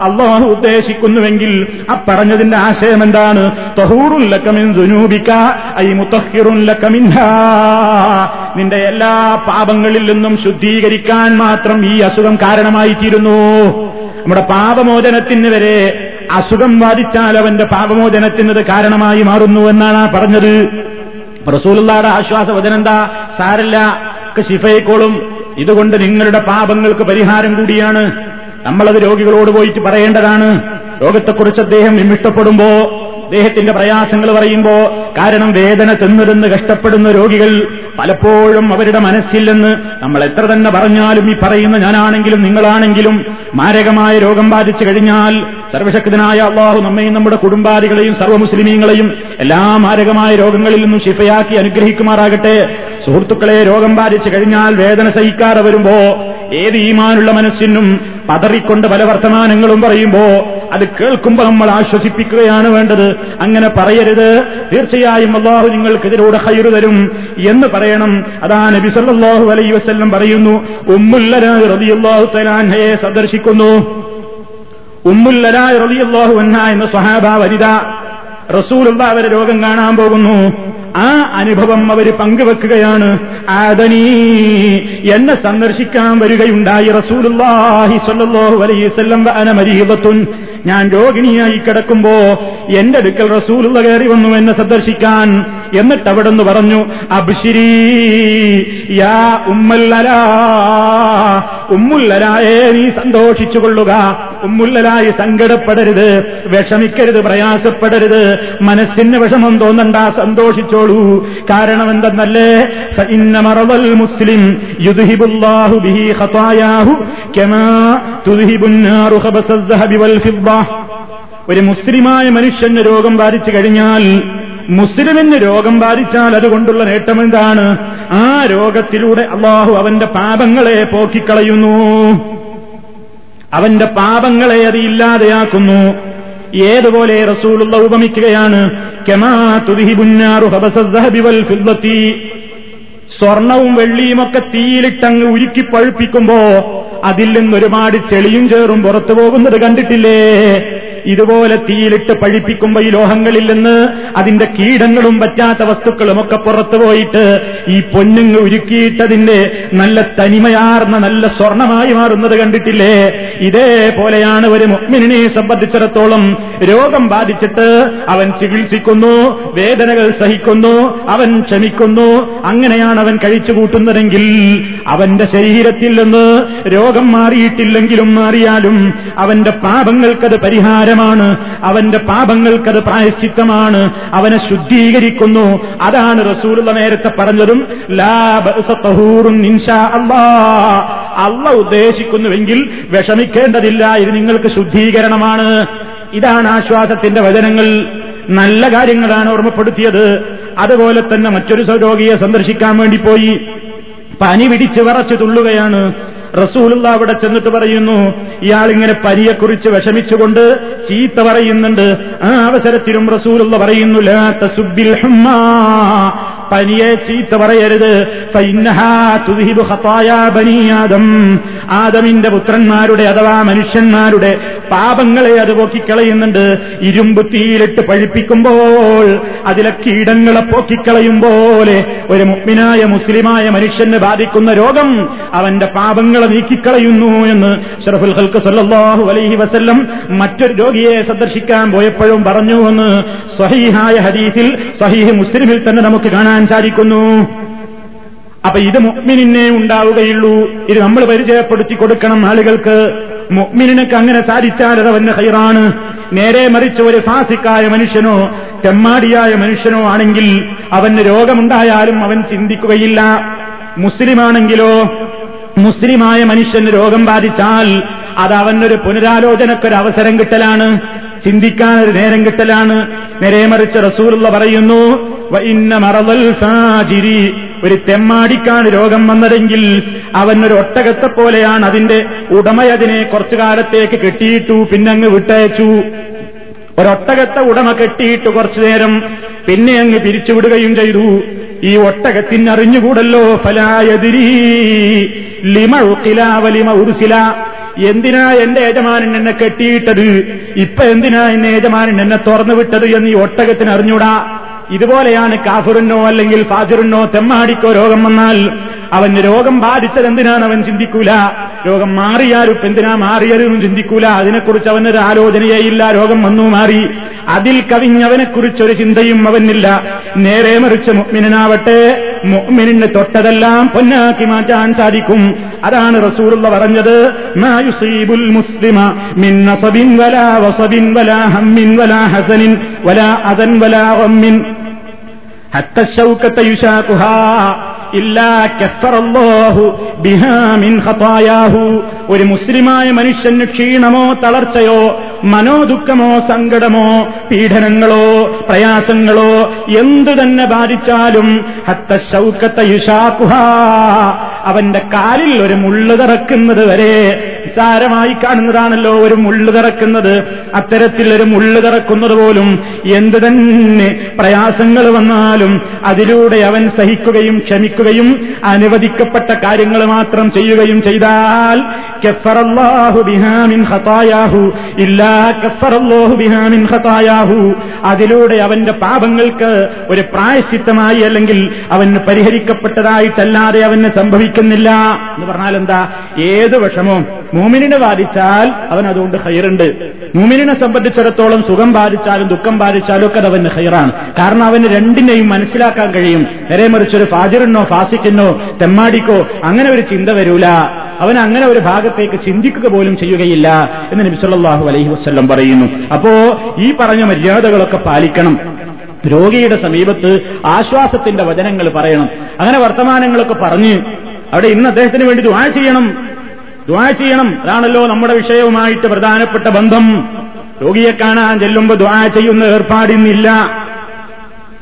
അള്ളാഹു ഉദ്ദേശിക്കുന്നുവെങ്കിൽ ആ പറഞ്ഞതിന്റെ ആശയം എന്താണ്? തൊഹൂറുൻ ലക്കമിൻ ദുനൂബിക്ക ഐ മുത്തഹിറുൻ ലക്കമിൻഹാ നിന്റെ എല്ലാ പാപങ്ങളിൽ നിന്നും ശുദ്ധീകരിക്കാൻ മാത്രം ഈ അസുഖം കാരണമായി തീരുന്നു നമ്മുടെ പാപമോചനത്തിന് വരെ അസുഖം ബാധിച്ചാൽ അവന്റെ പാപമോചനത്തിനത് കാരണമായി മാറുന്നു എന്നാണ് പറഞ്ഞത്. റസൂലുള്ളാടെ ആശ്വാസവചനം എന്താ? സാരല്ല ശിഫയെക്കോളും. ഇതുകൊണ്ട് നിങ്ങളുടെ പാപങ്ങൾക്ക് പരിഹാരം കൂടിയാണ്. നമ്മളത് രോഗികളോട് പോയിട്ട് പറയേണ്ടതാണ്. രോഗത്തെക്കുറിച്ച് അദ്ദേഹം ഇഷ്ടപ്പെടുമ്പോ അദ്ദേഹത്തിന്റെ പ്രയാസങ്ങൾ പറയുമ്പോ കാരണം വേദന തിന്നിരുന്ന് കഷ്ടപ്പെടുന്ന രോഗികൾ പലപ്പോഴും അവരുടെ മനസ്സില്ലെന്ന് നമ്മൾ എത്ര തന്നെ പറഞ്ഞാലും ഈ പറയുന്ന ഞാനാണെങ്കിലും നിങ്ങളാണെങ്കിലും മാരകമായ രോഗം ബാധിച്ചു കഴിഞ്ഞാൽ സർവശക്തനായ അള്ളാഹു നമ്മയും നമ്മുടെ കുടുംബാദികളെയും സർവ മുസ്ലിമീങ്ങളെയും എല്ലാ മാരകമായ രോഗങ്ങളിൽ നിന്നും ശിഫയാക്കി അനുഗ്രഹിക്കുമാറാകട്ടെ. സുഹൃത്തുക്കളെ രോഗം ബാധിച്ചു കഴിഞ്ഞാൽ വേദന സഹിക്കാതെ വരുമ്പോ ഏത് ഈമാനുള്ള മനസ്സിനും പതറിക്കൊണ്ട് പല വർത്തമാനങ്ങളും പറയുമ്പോ അത് കേൾക്കുമ്പോൾ നമ്മൾ ആശ്വസിപ്പിക്കുകയാണ് വേണ്ടത്. അങ്ങനെ പറയരുത്. തീർച്ചയായും അള്ളാഹു നിങ്ങൾക്കെതിരൂടെ ഹൈറ് തരും എന്ന് പറയണം. അതാ നബി സല്ലാഹു അലൈ വസ്ല്ലം പറയുന്നു ഉമ്മുല്ലരായ റതിയുള്ളാഹു തലാൻഹയെ സന്ദർശിക്കുന്നു. ഉമ്മുല്ലാഹു എന്ന സ്വഹാബ വനിത റസൂലുള്ള അവരെ രോഗം കാണാൻ പോകുന്നു. ആ അനുഭവം അവർ പങ്കുവെക്കുകയാണ്. ആദനീ എന്നെ സന്ദർശിക്കാൻ വരികയുണ്ടായി റസൂലുള്ളാഹി സ്വല്ലല്ലാഹു അലൈഹി വസല്ലം. അന മരീബത്തുൻ ഞാൻ രോഗിണിയായി കിടക്കുമ്പോ എന്റെ അടുക്കൽ റസൂലുള്ള കയറി വന്നു എന്നെ സന്ദർശിക്കാൻ. എന്നിട്ട് അവിടെ നിന്ന് പറഞ്ഞു അബ്ശിരി യാ ഉമ്മല്ലരാ ഉമ്മുല്ലരായേ നീ സന്തോഷിച്ചു കൊള്ളുക ഉമ്മുല്ലലായി സങ്കടപ്പെടരുത്. വിഷമിക്കരുത് പ്രയാസപ്പെടരുത്. മനസ്സിന് വിഷമം തോന്നണ്ട സന്തോഷിച്ചോളൂ. കാരണം എന്തെന്നല്ലേ ഇന്നമറവൽ മുസ്ലിം യുദ്ഹിബുല്ലാഹു ബിഹി ഖതായാഹു കമാ തുദ്ഹിബുന്നാറു ഖബസസ്സഹബി വൽ ഫിദ്ദ. ഒരു മുസ്ലിമായ മനുഷ്യന് രോഗം ബാധിച്ചു കഴിഞ്ഞാൽ മുസ്ലിമിന് രോഗം ബാധിച്ചാൽ അതുകൊണ്ടുള്ള നേട്ടമെന്താണ് ആ രോഗത്തിലൂടെ അള്ളാഹു അവന്റെ പാപങ്ങളെ പോക്കിക്കളയുന്നു. അവന്റെ പാപങ്ങളെ അത് ഇല്ലാതെയാക്കുന്നു. ഏതുപോലെ റസൂലുള്ള ഉപമിക്കുകയാണ്. സ്വർണവും വെള്ളിയുമൊക്കെ തീയിലിട്ടങ്ങ് ഉരുക്കി പഴുപ്പിക്കുമ്പോ അതിൽ നിന്നൊരുപാട് ചെളിയും ചേറും പുറത്തു പോകുന്നത് കണ്ടിട്ടില്ലേ? ഇതുപോലെ തീയിലിട്ട് പഴിപ്പിക്കുമ്പോ ഈ ലോഹങ്ങളിൽ നിന്ന് അതിന്റെ കീടങ്ങളും പറ്റാത്ത വസ്തുക്കളുമൊക്കെ പുറത്തു പോയിട്ട് ഈ പൊന്നുങ്ങ് ഉരുക്കിയിട്ടതിന്റെ നല്ല തനിമയാർന്ന നല്ല സ്വർണമായി മാറുന്നത് കണ്ടിട്ടില്ലേ? ഇതേപോലെയാണ് ഒരു മുഗ്മിനെ സംബന്ധിച്ചിടത്തോളം രോഗം ബാധിച്ചിട്ട് അവൻ ചികിത്സിക്കുന്നു വേദനകൾ സഹിക്കുന്നു അവൻ ക്ഷമിക്കുന്നു. അങ്ങനെയാണ് അവൻ കഴിച്ചു കൂട്ടുന്നതെങ്കിൽ അവന്റെ ശരീരത്തിൽ നിന്ന് രോഗം മാറിയിട്ടില്ലെങ്കിലും മാറിയാലും അവന്റെ പാപങ്ങൾക്കത് പരിഹാരമാണ് അവന്റെ പാപങ്ങൾക്കത് പ്രായശ്ചിത്തമാണ്. അവനെ ശുദ്ധീകരിക്കുന്നു. അതാണ് റസൂലുള്ള നേരത്തെ പറഞ്ഞതും ലാബൂറും അള്ള ഉദ്ദേശിക്കുന്നുവെങ്കിൽ വിഷമിക്കേണ്ടതില്ല ഇത് നിങ്ങൾക്ക് ശുദ്ധീകരണമാണ്. ഇതാണ് ആശ്വാസത്തിന്റെ വചനങ്ങൾ. നല്ല കാര്യങ്ങളാണ് ഓർമ്മപ്പെടുത്തിയത്. അതുപോലെ തന്നെ മറ്റൊരു രോഗിയെ സന്ദർശിക്കാൻ വേണ്ടി പോയി. പനി പിടിച്ച് വിറച്ചു തുള്ളുകയാണ്. റസൂലുള്ള അവിടെ ചെന്നിട്ട് പറയുന്നു ഇയാളിങ്ങനെ പരിയെക്കുറിച്ച് വിഷമിച്ചുകൊണ്ട് ചീത്ത പറയുന്നുണ്ട്. ആ അവസരത്തിലും റസൂലുള്ള പറയുന്നു പനിയെ ചീത്ത പറയരുത്. ആദം. ആദമിന്റെ പുത്രന്മാരുടെ അഥവാ മനുഷ്യന്മാരുടെ പാപങ്ങളെ അത് പോക്കിക്കളയുന്നുണ്ട്. ഇരുമ്പ് തീയിലിട്ട് പഴിപ്പിക്കുമ്പോൾ അതിലെ കീടങ്ങളെ പോക്കിക്കളയും പോലെ ഒരു മുഗ്മിനായ മുസ്ലിമായ മനുഷ്യന് ബാധിക്കുന്ന രോഗം അവന്റെ പാപങ്ങളെ നീക്കിക്കളയുന്നു എന്ന് ഷറഫുൽ ഹൽക്ക് സല്ലാഹു അലൈഹി വസല്ലം മറ്റൊരു രോഗിയെ സന്ദർശിക്കാൻ പോയപ്പോഴും പറഞ്ഞു എന്ന് സഹീഹായ ഹദീസിൽ സഹീഹ് മുസ്ലിമിൽ തന്നെ നമുക്ക് കാണാൻ സാധിക്കുന്നു അപ്പൊ ഇത് മുഗ്മിനെ ഉണ്ടാവുകയുള്ളൂ. ഇത് നമ്മൾ പരിചയപ്പെടുത്തി കൊടുക്കണം ആളുകൾക്ക്. മുഗ്മിനക്ക് അങ്ങനെ സാധിച്ചാൽ അത് അവന്റെ ഹൈറാണ് നേരെ മറിച്ച് ഒരു ഫാസിക്കായ മനുഷ്യനോ തെമ്മാടിയായ മനുഷ്യനോ ആണെങ്കിൽ അവന് രോഗമുണ്ടായാലും അവൻ ചിന്തിക്കുകയില്ല. മുസ്ലിമാണെങ്കിലോ മുസ്ലിമായ മനുഷ്യന് രോഗം ബാധിച്ചാൽ അത് അവനൊരു പുനരാലോചനക്കൊരു അവസരം കിട്ടലാണ്. ചിന്തിക്കാൻ ഒരു നേരം കിട്ടലാണ്. നേരെ മറിച്ച് റസൂലുള്ള പറയുന്നു "വ ഇന്ന മറവൽ ഫാജിരി. ഒരു തെമ്മാടിക്കാണ് രോഗം വന്നതെങ്കിൽ അവൻ ഒരു ഒട്ടകത്തെ പോലെയാണ് അതിന്റെ ഉടമയതിനെ കുറച്ചു കാലത്തേക്ക് കെട്ടിയിട്ടു പിന്നങ്ങ് വിട്ടയച്ചു. ഒരൊട്ടകത്തെ ഉടമ കെട്ടിയിട്ട് കുറച്ചു നേരം പിന്നെ അങ്ങ് പിരിച്ചുവിടുകയും ചെയ്തു. ഈ ഒട്ടകത്തിന് അറിഞ്ഞുകൂടല്ലോ ഫലായതിരി ലിമ ഉക്കില വലിമ ഉരുസില എന്തിനാ എന്റെ യജമാനൻ എന്നെ കെട്ടിയിട്ടത്? ഇപ്പൊ എന്തിനാ എന്നെ യജമാനൻ എന്നെ തുറന്നു വിട്ടത് എന്ന് ഈ ഒട്ടകത്തിന് അറിഞ്ഞൂടാ? ഇതുപോലെയാണ് കാഫിറിനോ അല്ലെങ്കിൽ ഫാജിറിനോ തെമ്മാടിക്കോ രോഗം വന്നാൽ അവന് രോഗം ബാധിച്ചത് എന്തിനാണ് അവൻ ചിന്തിക്കൂല? രോഗം മാറിയാലും എന്തിനാ മാറിയതെന്നും ചിന്തിക്കൂല? അതിനെക്കുറിച്ച് അവനൊരു ആലോചനയേയില്ല രോഗം വന്നു മാറി. അതിൽ കവിഞ്ഞവനെക്കുറിച്ചൊരു ചിന്തയും അവനില്ല. നേരെ മറിച്ച് മുഗ്മിനാവട്ടെ മുഗ്മിനിന് തൊട്ടതെല്ലാം പൊന്നാക്കി മാറ്റാൻ സാധിക്കും. അതാണ് റസൂറുള്ള പറഞ്ഞത് മാ യുസീബുൽ മുസ്ലിമ മിൻ വലാ വസബിൻ വലാ ഹമ്മിൻ വലാ ഹസനിൻ വലാ വലാ حتى الشوكة يشاكها إلا كفر الله بها من خطاياه ഒരു മുസ്ലിമായ മനുഷ്യന് ക്ഷീണമോ തളർച്ചയോ മനോദുഃഖമോ സങ്കടമോ പീഡനങ്ങളോ പ്രയാസങ്ങളോ എന്തു തന്നെ ബാധിച്ചാലും ഹത്ത ശൗക്കത്ത യുഷാപ്പുഹ അവന്റെ കാലിൽ ഒരു മുള്ളു തറക്കുന്നത് വരെ നിസ്സാരമായി കാണുന്നതാണല്ലോ ഒരു മുള്ളു തറക്കുന്നത് അത്തരത്തിൽ ഒരു മുള്ളു തറക്കുന്നത് പോലും എന്ത് തന്നെ പ്രയാസങ്ങൾ വന്നാലും അതിലൂടെ അവൻ സഹിക്കുകയും ക്ഷമിക്കുകയും അനുവദിക്കപ്പെട്ട കാര്യങ്ങൾ മാത്രം ചെയ്യുകയും ചെയ്താൽ ഇല്ലാ അതിലൂടെ അവന്റെ പാപങ്ങൾക്ക് ഒരു പ്രായശ്ചിത്തമായി അല്ലെങ്കിൽ അവന് പരിഹരിക്കപ്പെട്ടതായിട്ടല്ലാതെ അവന് സംഭവിക്കുന്നില്ല. എന്ന് പറഞ്ഞാൽ എന്താ? ഏത് വിഷമവും. മൂമിനെ ബാധിച്ചാൽ അവൻ അതുകൊണ്ട് ഹൈറുണ്ട് മൂമിനെ സംബന്ധിച്ചിടത്തോളം സുഖം ബാധിച്ചാലും ദുഃഖം ബാധിച്ചാലും ഒക്കെ അത് അവന് ഹൈറാണ് കാരണം അവന് രണ്ടിനെയും മനസ്സിലാക്കാൻ കഴിയും. നേരെ മറിച്ചൊരു ഫാജിറിനോ ഫാസിക്കിനോ തെമ്മാടിക്കോ അങ്ങനെ ഒരു ചിന്ത വരൂല. അവൻ അങ്ങനെ ഒരു ഭാഗത്തേക്ക് ചിന്തിക്കുക പോലും ചെയ്യുകയില്ല എന്ന് നബിസല്ലാഹു അലൈഹി വസ്ല്ലം പറയുന്നു. അപ്പോ ഈ പറഞ്ഞ മര്യാദകളൊക്കെ പാലിക്കണം. രോഗിയുടെ സമീപത്ത് ആശ്വാസത്തിന്റെ വചനങ്ങൾ പറയണം. അങ്ങനെ വർത്തമാനങ്ങളൊക്കെ പറഞ്ഞ് അവിടെ ഇന്ന് അദ്ദേഹത്തിന് വേണ്ടി ദ്വാ ചെയ്യണം. ദ്വാ ചെയ്യണം. അതാണല്ലോ നമ്മുടെ വിഷയവുമായിട്ട് പ്രധാനപ്പെട്ട ബന്ധം. രോഗിയെ കാണാൻ ചെല്ലുമ്പോൾ ദ്വാ ചെയ്യുന്ന ഏർപ്പാടിന്നില്ല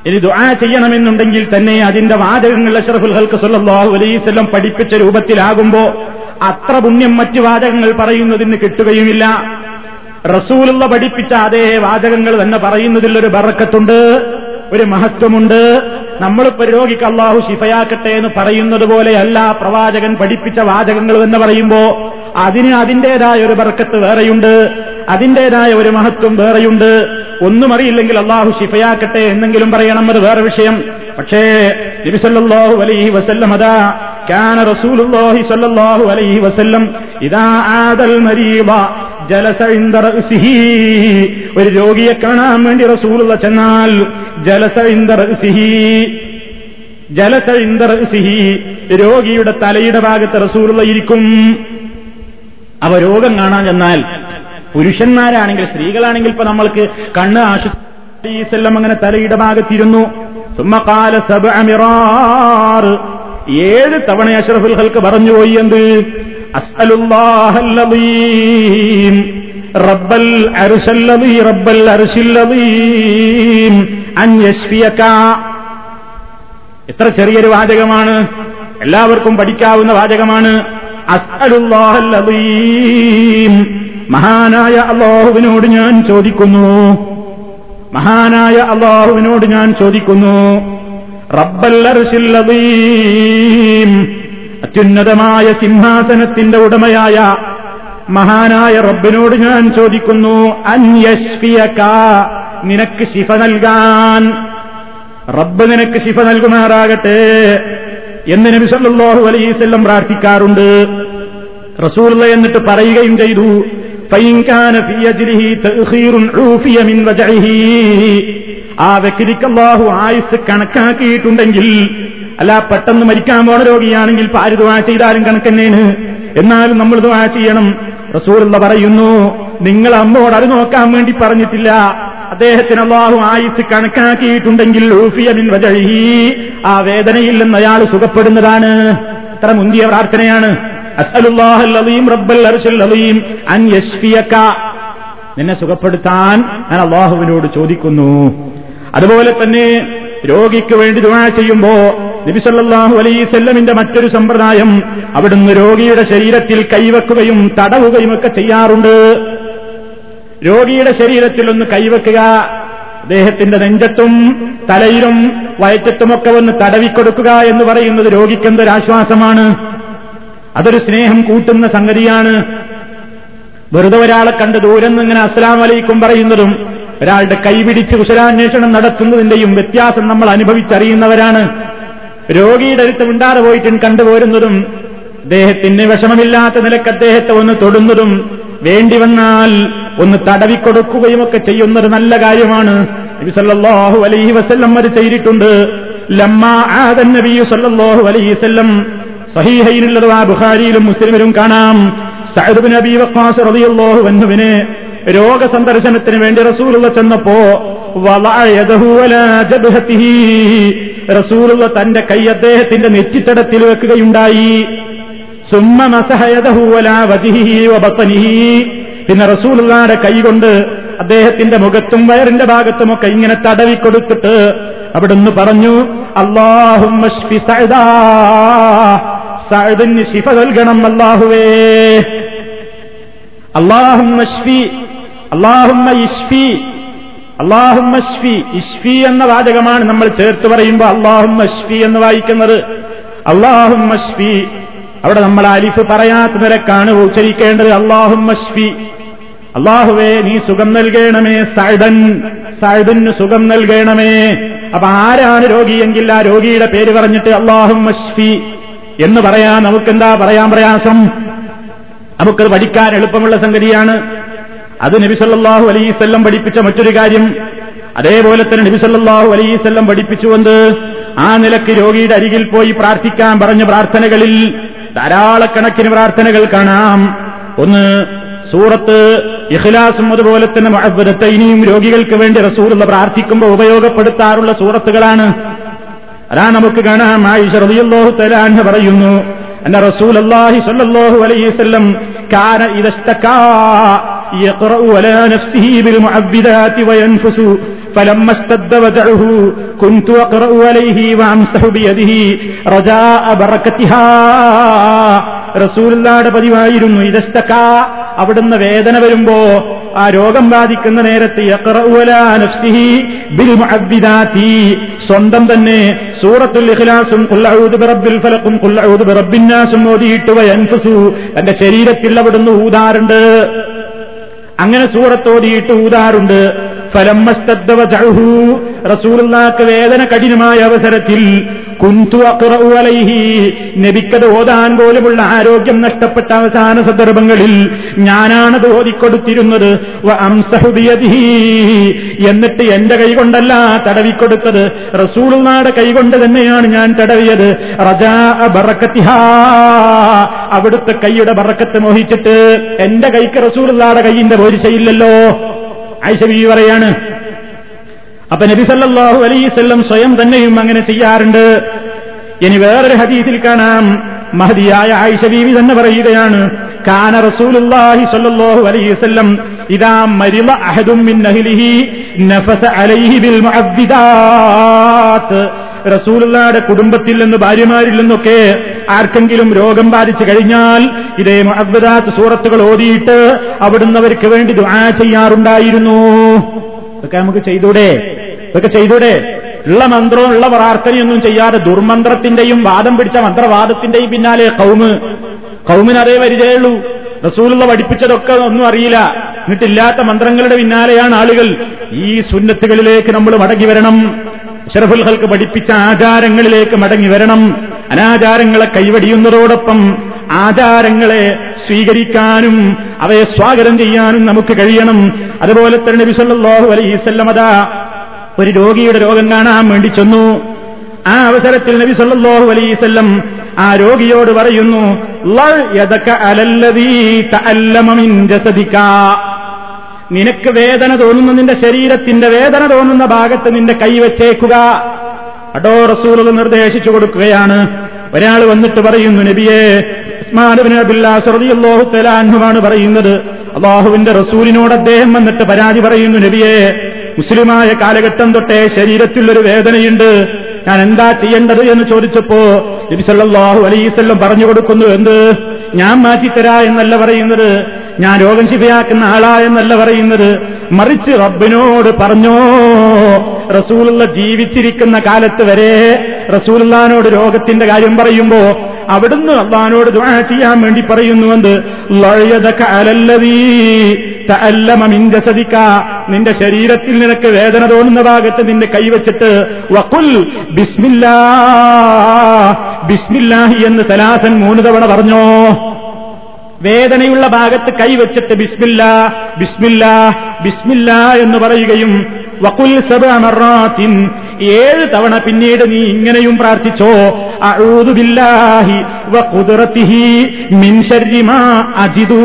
ഇനി ദ്വാ ചെയ്യണമെന്നുണ്ടെങ്കിൽ തന്നെ അതിന്റെ വാചകങ്ങൾ അഷറഫുൽ ഹൽക്ക് സല്ലല്ലാഹു അലൈഹി വസല്ലം പഠിപ്പിച്ച രൂപത്തിലാകുമ്പോ അത്ര പുണ്യം മറ്റു വാചകങ്ങൾ പറയുന്നതിന് കിട്ടുകയുമില്ല. റസൂലുള്ള പഠിപ്പിച്ച അതേ വാചകങ്ങൾ തന്നെ പറയുന്നതിൽ ഒരു ബറക്കത്തുണ്ട് ഒരു മഹത്വമുണ്ട്. നമ്മളിപ്പോ രോഗിക്ക് അള്ളാഹു ശിഫയാക്കട്ടെ എന്ന് പറയുന്നത് പോലെയല്ല പ്രവാചകൻ പഠിപ്പിച്ച വാചകങ്ങൾ എന്ന് പറയുമ്പോ അതിന് അതിന്റേതായ ഒരു ബർക്കത്ത് വേറെയുണ്ട്. അതിന്റേതായ ഒരു മഹത്വം വേറെയുണ്ട് ഒന്നും അറിയില്ലെങ്കിൽ അള്ളാഹു ശിഫയാക്കട്ടെ എന്നെങ്കിലും പറയണം അത് വേറെ വിഷയം പക്ഷേ നബിസല്ലാഹു അലൈഹി വസല്ലം അതാ كان رسول الله صلى الله عليه وسلم إذا عاد المريض ജലസ ഇന്ദ റഅ്സിഹി ഒരു രോഗിയെ കാണാൻ വേണ്ടി റസൂലുള്ള ചെന്നാൽ ജലസ ഇന്ദ റഅ്സിഹി ജലസ ഇന്ദ റഅ്സിഹി രോഗിയുടെ തലയുടെ ഭാഗത്ത് റസൂലുള്ള ഇരിക്കും അവ രോഗം കാണാൻ ചെന്നാൽ പുരുഷന്മാരാണെങ്കിൽ സ്ത്രീകളാണെങ്കിൽ ഇപ്പൊ നമ്മൾക്ക് കണ്ണ് ആശുപത്രിയെല്ലാം അങ്ങനെ തലയുടെ ഭാഗത്തിരുന്നു സുമ്മകാല സബ് അമിറാറ് ഏഴ് തവണ അഷ്റഫുൽ ഹൽക്ക് പറഞ്ഞുപോയി എന്ത്? റബ്ബൽ റബ്ബൽ എത്ര ചെറിയൊരു വാചകമാണ്. എല്ലാവർക്കും പഠിക്കാവുന്ന വാചകമാണ്. അസ്അലുല്ലാഹല്ലീം മഹാനായ അള്ളാഹുവിനോട് ഞാൻ ചോദിക്കുന്നു. മഹാനായ അള്ളാഹുവിനോട് ഞാൻ ചോദിക്കുന്നു. റബ്ബൽ അർശില്ലീം അത്യുന്നതമായ സിംഹാസനത്തിന്റെ ഉടമയായ മഹാനായ റബ്ബിനോട് ഞാൻ ചോദിക്കുന്നു. അന്യഷ്ഫിയക നിനക്ക് ശിഫ നൽകാൻ. റബ്ബ് നിനക്ക് ശിഫ നൽകുമാറാകട്ടെ എന്ന് നബി സല്ലല്ലാഹു അലൈഹി പ്രാർത്ഥിക്കാറുണ്ട്. റസൂർല എന്നിട്ട് പറയുകയും ചെയ്തു. ആ വ്യക്തിക്ക് അള്ളാഹു ആയുസ് കണക്കാക്കിയിട്ടുണ്ടെങ്കിൽ അല്ല പെട്ടെന്ന് മരിക്കാൻ പോണ രോഗിയാണെങ്കിൽ പാര് ദുവാ ചെയ്താലും കണക്കന്നേന് എന്നാലും നമ്മൾ ദുവാ ചെയ്യണം. റസൂലുള്ള പറയുന്നു നിങ്ങൾ അമ്മോട് അത് നോക്കാൻ വേണ്ടി പറഞ്ഞിട്ടില്ല. അദ്ദേഹത്തിന് അള്ളാഹു ആയുസ് കണക്കാക്കിയിട്ടുണ്ടെങ്കിൽ ആ വേദനയിൽ നിന്ന് അയാൾ സുഖപ്പെടുന്നതാണ്. ഇത്ര മുന്തിയ പ്രാർത്ഥനയാണ്. നിന്നെ സുഖപ്പെടുത്താൻ ഞാൻ അള്ളാഹുവിനോട് ചോദിക്കുന്നു. അതുപോലെ തന്നെ രോഗിക്ക് വേണ്ടി ദുവാ ചെയ്യുമ്പോ നബിസല്ലാഹു അലൈസല്ലമിന്റെ മറ്റൊരു സമ്പ്രദായം അവിടുന്ന് രോഗിയുടെ ശരീരത്തിൽ കൈവെക്കുകയും തടവുകയും ഒക്കെ ചെയ്യാറുണ്ട്. രോഗിയുടെ ശരീരത്തിൽ ഒന്ന് കൈവെക്കുക അദ്ദേഹത്തിന്റെ നെഞ്ചത്തും തലയിലും വയറ്റത്തുമൊക്കെ ഒന്ന് തടവിക്കൊടുക്കുക എന്ന് പറയുന്നത് രോഗിക്ക് എന്തൊരാശ്വാസമാണ് അതൊരു സ്നേഹം കൂട്ടുന്ന സംഗതിയാണ്. വെറുതെ ഒരാളെ കണ്ട് ദൂരം ഇങ്ങനെ അസ്സലാം വലൈക്കും പറയുന്നതും ഒരാളുടെ കൈപിടിച്ച് കുശലാന്വേഷണം നടത്തുന്നതിന്റെയും വ്യത്യാസം നമ്മൾ അനുഭവിച്ചറിയുന്നവരാണ്. രോഗിയുടെ അടുത്ത് മിണ്ടാതെ പോയിട്ട് കണ്ടുപോരുന്നതും അദ്ദേഹത്തിന് വിഷമമില്ലാത്ത നിലയ്ക്ക് അദ്ദേഹത്തെ ഒന്ന് തൊടുന്നതും വേണ്ടി വന്നാൽ ഒന്ന് തടവിക്കൊടുക്കുകയും ഒക്കെ ചെയ്യുന്നൊരു നല്ല കാര്യമാണ്. നബി അലൈഹി വസ്ല്ലം അത് ചെയ്തിട്ടുണ്ട്. ലമ്മ ആദൻ നബിയു സല്ലാഹു അലൈഹി വസല്ലം സഹീഹയിലുള്ളത് ബുഖാരിയിലും മുസ്ലിമിലും കാണാം. സഅദ് ബിൻ അബി വഖാസ് റളിയല്ലാഹു അൻഹുവിനെ രോഗസന്ദർശനത്തിന് വേണ്ടി റസൂലുള്ള ചെന്നപ്പോ റസൂലുള്ള തന്റെ കൈ അദ്ദേഹത്തിന്റെ നെറ്റിത്തടത്തിൽ വെക്കുകയുണ്ടായി. പിന്നെ റസൂലുള്ളാടെ കൈകൊണ്ട് അദ്ദേഹത്തിന്റെ മുഖത്തും വയറിന്റെ ഭാഗത്തുമൊക്കെ ഇങ്ങനെ തടവി കൊടുത്തിട്ട് അവിടുന്ന് പറഞ്ഞു അള്ളാഹുമ്മ സഅദിന് ശിഫ നൽകണം അല്ലാഹുവേ. അള്ളാഹുമ്മി അള്ളാഹുമ്മ ഇഷ്ഫി അള്ളാഹുമ്മി ഇഷ്ഫി എന്ന വാചകമാണ് നമ്മൾ ചേർത്ത് പറയുമ്പോൾ അള്ളാഹുമ്മി എന്ന് വായിക്കുന്നത്. അള്ളാഹുമ്മി അവിടെ നമ്മൾ അലിഫ് പറയാത്ത നിരക്കാണ് ഉച്ചരിക്കേണ്ടത് അള്ളാഹുമ്മി അള്ളാഹുവേ നീ സുഖം നൽകണമേ സൈദൻ സൈദന് സുഖം നൽകണമേ. അപ്പൊ ആരാണ് രോഗിയെങ്കിൽ ആ രോഗിയുടെ പേര് പറഞ്ഞിട്ട് അള്ളാഹുമ്മി എന്ന് പറയാൻ നമുക്കെന്താ പറയാൻ പ്രയാസം? നമുക്കത് പഠിക്കാൻ എളുപ്പമുള്ള സംഗതിയാണ്. അത് നബിസല്ലാഹു അലൈസല്ലം പഠിപ്പിച്ച മറ്റൊരു കാര്യം. അതേപോലെ തന്നെ നബിസല്ലാഹു അലൈസല്ലം പഠിപ്പിച്ചുകൊണ്ട് ആ നിലയ്ക്ക് രോഗിയുടെ അരികിൽ പോയി പ്രാർത്ഥിക്കാൻ പറഞ്ഞ പ്രാർത്ഥനകളിൽ ധാരാളക്കണക്കിന് പ്രാർത്ഥനകൾ കാണാം. ഒന്ന് സൂറത്ത് ഇഖ്ലാസും അതുപോലെ തന്നെ ഇനിയും രോഗികൾക്ക് വേണ്ടി റസൂറുള്ള പ്രാർത്ഥിക്കുമ്പോൾ ഉപയോഗപ്പെടുത്താറുള്ള സൂറത്തുകളാണ്. അതാ നമുക്ക് കാണാം ആയിഷ റളിയല്ലാഹു തലാൻഹ പറയുന്നു അന്ന റസൂലല്ലാഹി സ്വല്ലല്ലാഹു അലൈഹി വസല്ലം കാന ഇദസ്തകാ യഖറഉ അലാ നഫ്സിഹി ബിൽ മുഅബ്ബിദാതി വയൻഫുസു فلما اشتد وجعه كنت أقرأ عليه وأمسح بيده رجاء بركتها റസൂലുള്ളാടെ പതിവായിരുന്നു ഇതസ്തക്ക അവിടുന്ന് വേദന വരുമ്പോ ആ രോഗം ബാധിക്കുന്ന നേരത്ത് സ്വന്തം തന്നെ സൂറത്തുൽ ഇഖ്ലാസും കുല്ലഊദ് ബിറബ്ബിൽ ഫലക്കും കുല്ലഊദ് ബിറബ്ബിന്നാസും ഓതിയിട്ട് വയൻഫസു തന്റെ ശരീരത്തിൽ അവിടുന്ന് ഊതാറുണ്ട് അങ്ങനെ സൂറത്തോതിയിട്ട് ഊതാറുണ്ട് റസൂലുള്ളാക്ക് വേദന കഠിനമായ അവസരത്തിൽ കുന്തു അലൈഹി. നബിക്കത് ഓതാൻ പോലുമുള്ള ആരോഗ്യം നഷ്ടപ്പെട്ട അവസാന സന്ദർഭങ്ങളിൽ ഞാനാണത് ഓതിക്കൊടുത്തിരുന്നത്. എന്നിട്ട് എന്റെ കൈകൊണ്ടല്ല തടവിക്കൊടുത്തത്. റസൂളുനാടെ കൈകൊണ്ട് തന്നെയാണ് ഞാൻ തടവിയത്. റജാ ബറക്കത്തിഹാ. അവിടുത്തെ കൈയുടെ ബറക്കത്ത് മോഹിച്ചിട്ട് എന്റെ കൈക്ക് റസൂളുനാടെ കൈയിന്റെ പോരിശയില്ലല്ലോ ഐഷബി പറയാണ്. അപ്പൊ നബി സല്ലാഹു അലൈസ്വല്ലം സ്വയം തന്നെയും അങ്ങനെ ചെയ്യാറുണ്ട്. ഇനി വേറൊരു ഹദീസിൽ കാണാം. മഹതിയായ ആയിഷ ബീവി തന്നെ പറയുകയാണ് കാന റസൂലുള്ളാഹി സല്ലല്ലാഹു അലൈഹി വസല്ലം ഇദാ മരിള അഹദും മിൻ അഹ്ലിഹി നഫസ അലൈഹി ബിൽ മുഅബ്ബിദാത്ത് റസൂലുള്ളാടെ കുടുംബത്തിൽ നിന്ന് ഭാര്യമാരിൽ നിന്നൊക്കെ ആർക്കെങ്കിലും രോഗം ബാധിച്ചു കഴിഞ്ഞാൽ ഇതേ മഹബദാത്ത് സൂറത്തുകൾ ഓതിയിട്ട് അവിടുന്ന് അവർക്ക് വേണ്ടി ദുആ ചെയ്യാറുണ്ടായിരുന്നു. ഇതൊക്കെ നമുക്ക് ചെയ്തൂടെ? ഇതൊക്കെ ചെയ്തൂടെ? ഉള്ള മന്ത്രവും ഉള്ള പ്രാർത്ഥനയൊന്നും ചെയ്യാതെ ദുർമന്ത്രത്തിന്റെയും വാദം പിടിച്ച മന്ത്രവാദത്തിന്റെയും പിന്നാലെ കൗമ് കൗമിന് അതേ പരിചയമുള്ളൂ റസൂലുള്ള പഠിപ്പിച്ചതൊക്കെ ഒന്നും അറിയില്ല. എന്നിട്ടില്ലാത്ത മന്ത്രങ്ങളുടെ പിന്നാലെയാണ് ആളുകൾ ഈ സുന്നത്തുകളിലേക്ക് നമ്മൾ മടങ്ങി വരണം. ഷറഫുൽ ഹൽക്ക് പഠിപ്പിച്ച ആചാരങ്ങളിലേക്ക് മടങ്ങി വരണം. അനാചാരങ്ങളെ കൈവടിയുന്നതോടൊപ്പം ആചാരങ്ങളെ സ്വീകരിക്കാനും അവയെ സ്വാഗതം ചെയ്യാനും നമുക്ക് കഴിയണം. അതുപോലെ തന്നെ നബി സല്ലല്ലാഹു അലൈഹി വസല്ലം ഒരു രോഗിയുടെ രോഗം കാണാൻ വേണ്ടി ചെന്നു. ആ അവസരത്തിൽ നബി സല്ലല്ലാഹു അലൈസല്ലം ആ രോഗിയോട് പറയുന്നു ലൾ നിനക്ക് വേദന തോന്നുന്ന നിന്റെ ശരീരത്തിന്റെ വേദന തോന്നുന്ന ഭാഗത്ത് നിന്റെ കൈവച്ചേക്കുക അടോ റസൂൽ നിർദ്ദേശിച്ചു കൊടുക്കുകയാണ്. ഒരാൾ വന്നിട്ട് പറയുന്നു നബിയെ ഉസ്മാനുബിൻഹുമാണ് പറയുന്നത്. അള്ളാഹുവിന്റെ റസൂലിനോട് അദ്ദേഹം വന്നിട്ട് പരാതി പറയുന്നു നബിയെ മുസ്ലിമായ കാലഘട്ടം തൊട്ടേ ശരീരത്തിൽ ഒരു വേദനയുണ്ട്. ഞാൻ എന്താ ചെയ്യേണ്ടത് എന്ന് ചോദിച്ചപ്പോ നബി സല്ലാഹു അലൈസല്ലം പറഞ്ഞു കൊടുക്കുന്നു എന്ത്? ഞാൻ മാറ്റിത്തരാ എന്നല്ല പറയുന്നത്. ഞാൻ രോഗം ശിഫയാക്കുന്ന ആളാ എന്നല്ല പറയുന്നത്. മറിച്ച് റബ്ബിനോട് പറഞ്ഞോ റസൂലുള്ള ജീവിച്ചിരിക്കുന്ന കാലത്ത് വരെ റസൂലുള്ളാനോട് രോഗത്തിന്റെ കാര്യം പറയുമ്പോ അവിടുന്ന് അള്ളഹാനോട് ദുആ ചെയ്യാൻ വേണ്ടി പറയുന്നുവെന്ന് നിന്റെ ശരീരത്തിൽ നിനക്ക് വേദന തോന്നുന്ന ഭാഗത്ത് നിന്റെ കൈവച്ചിട്ട് വക്കുൽ ബിസ്മില്ലാ ബിസ്മില്ലാഹി എന്ന് സലാസൻ മൂന്ന് തവണ പറഞ്ഞോ. വേദനയുള്ള ഭാഗത്ത് കൈവച്ചിട്ട് ബിസ്മില്ല ബിസ്മില്ല ബിസ്മില്ല എന്ന് പറയുകയും വക്കുൽ സബറത്തിൻ ഏഴ് തവണ പിന്നീട് നീ ഇങ്ങനെയും പ്രാർത്ഥിച്ചോ അഴുതുബില്ലാഹി വഖുദ്റതിഹി മിൻ അജിദു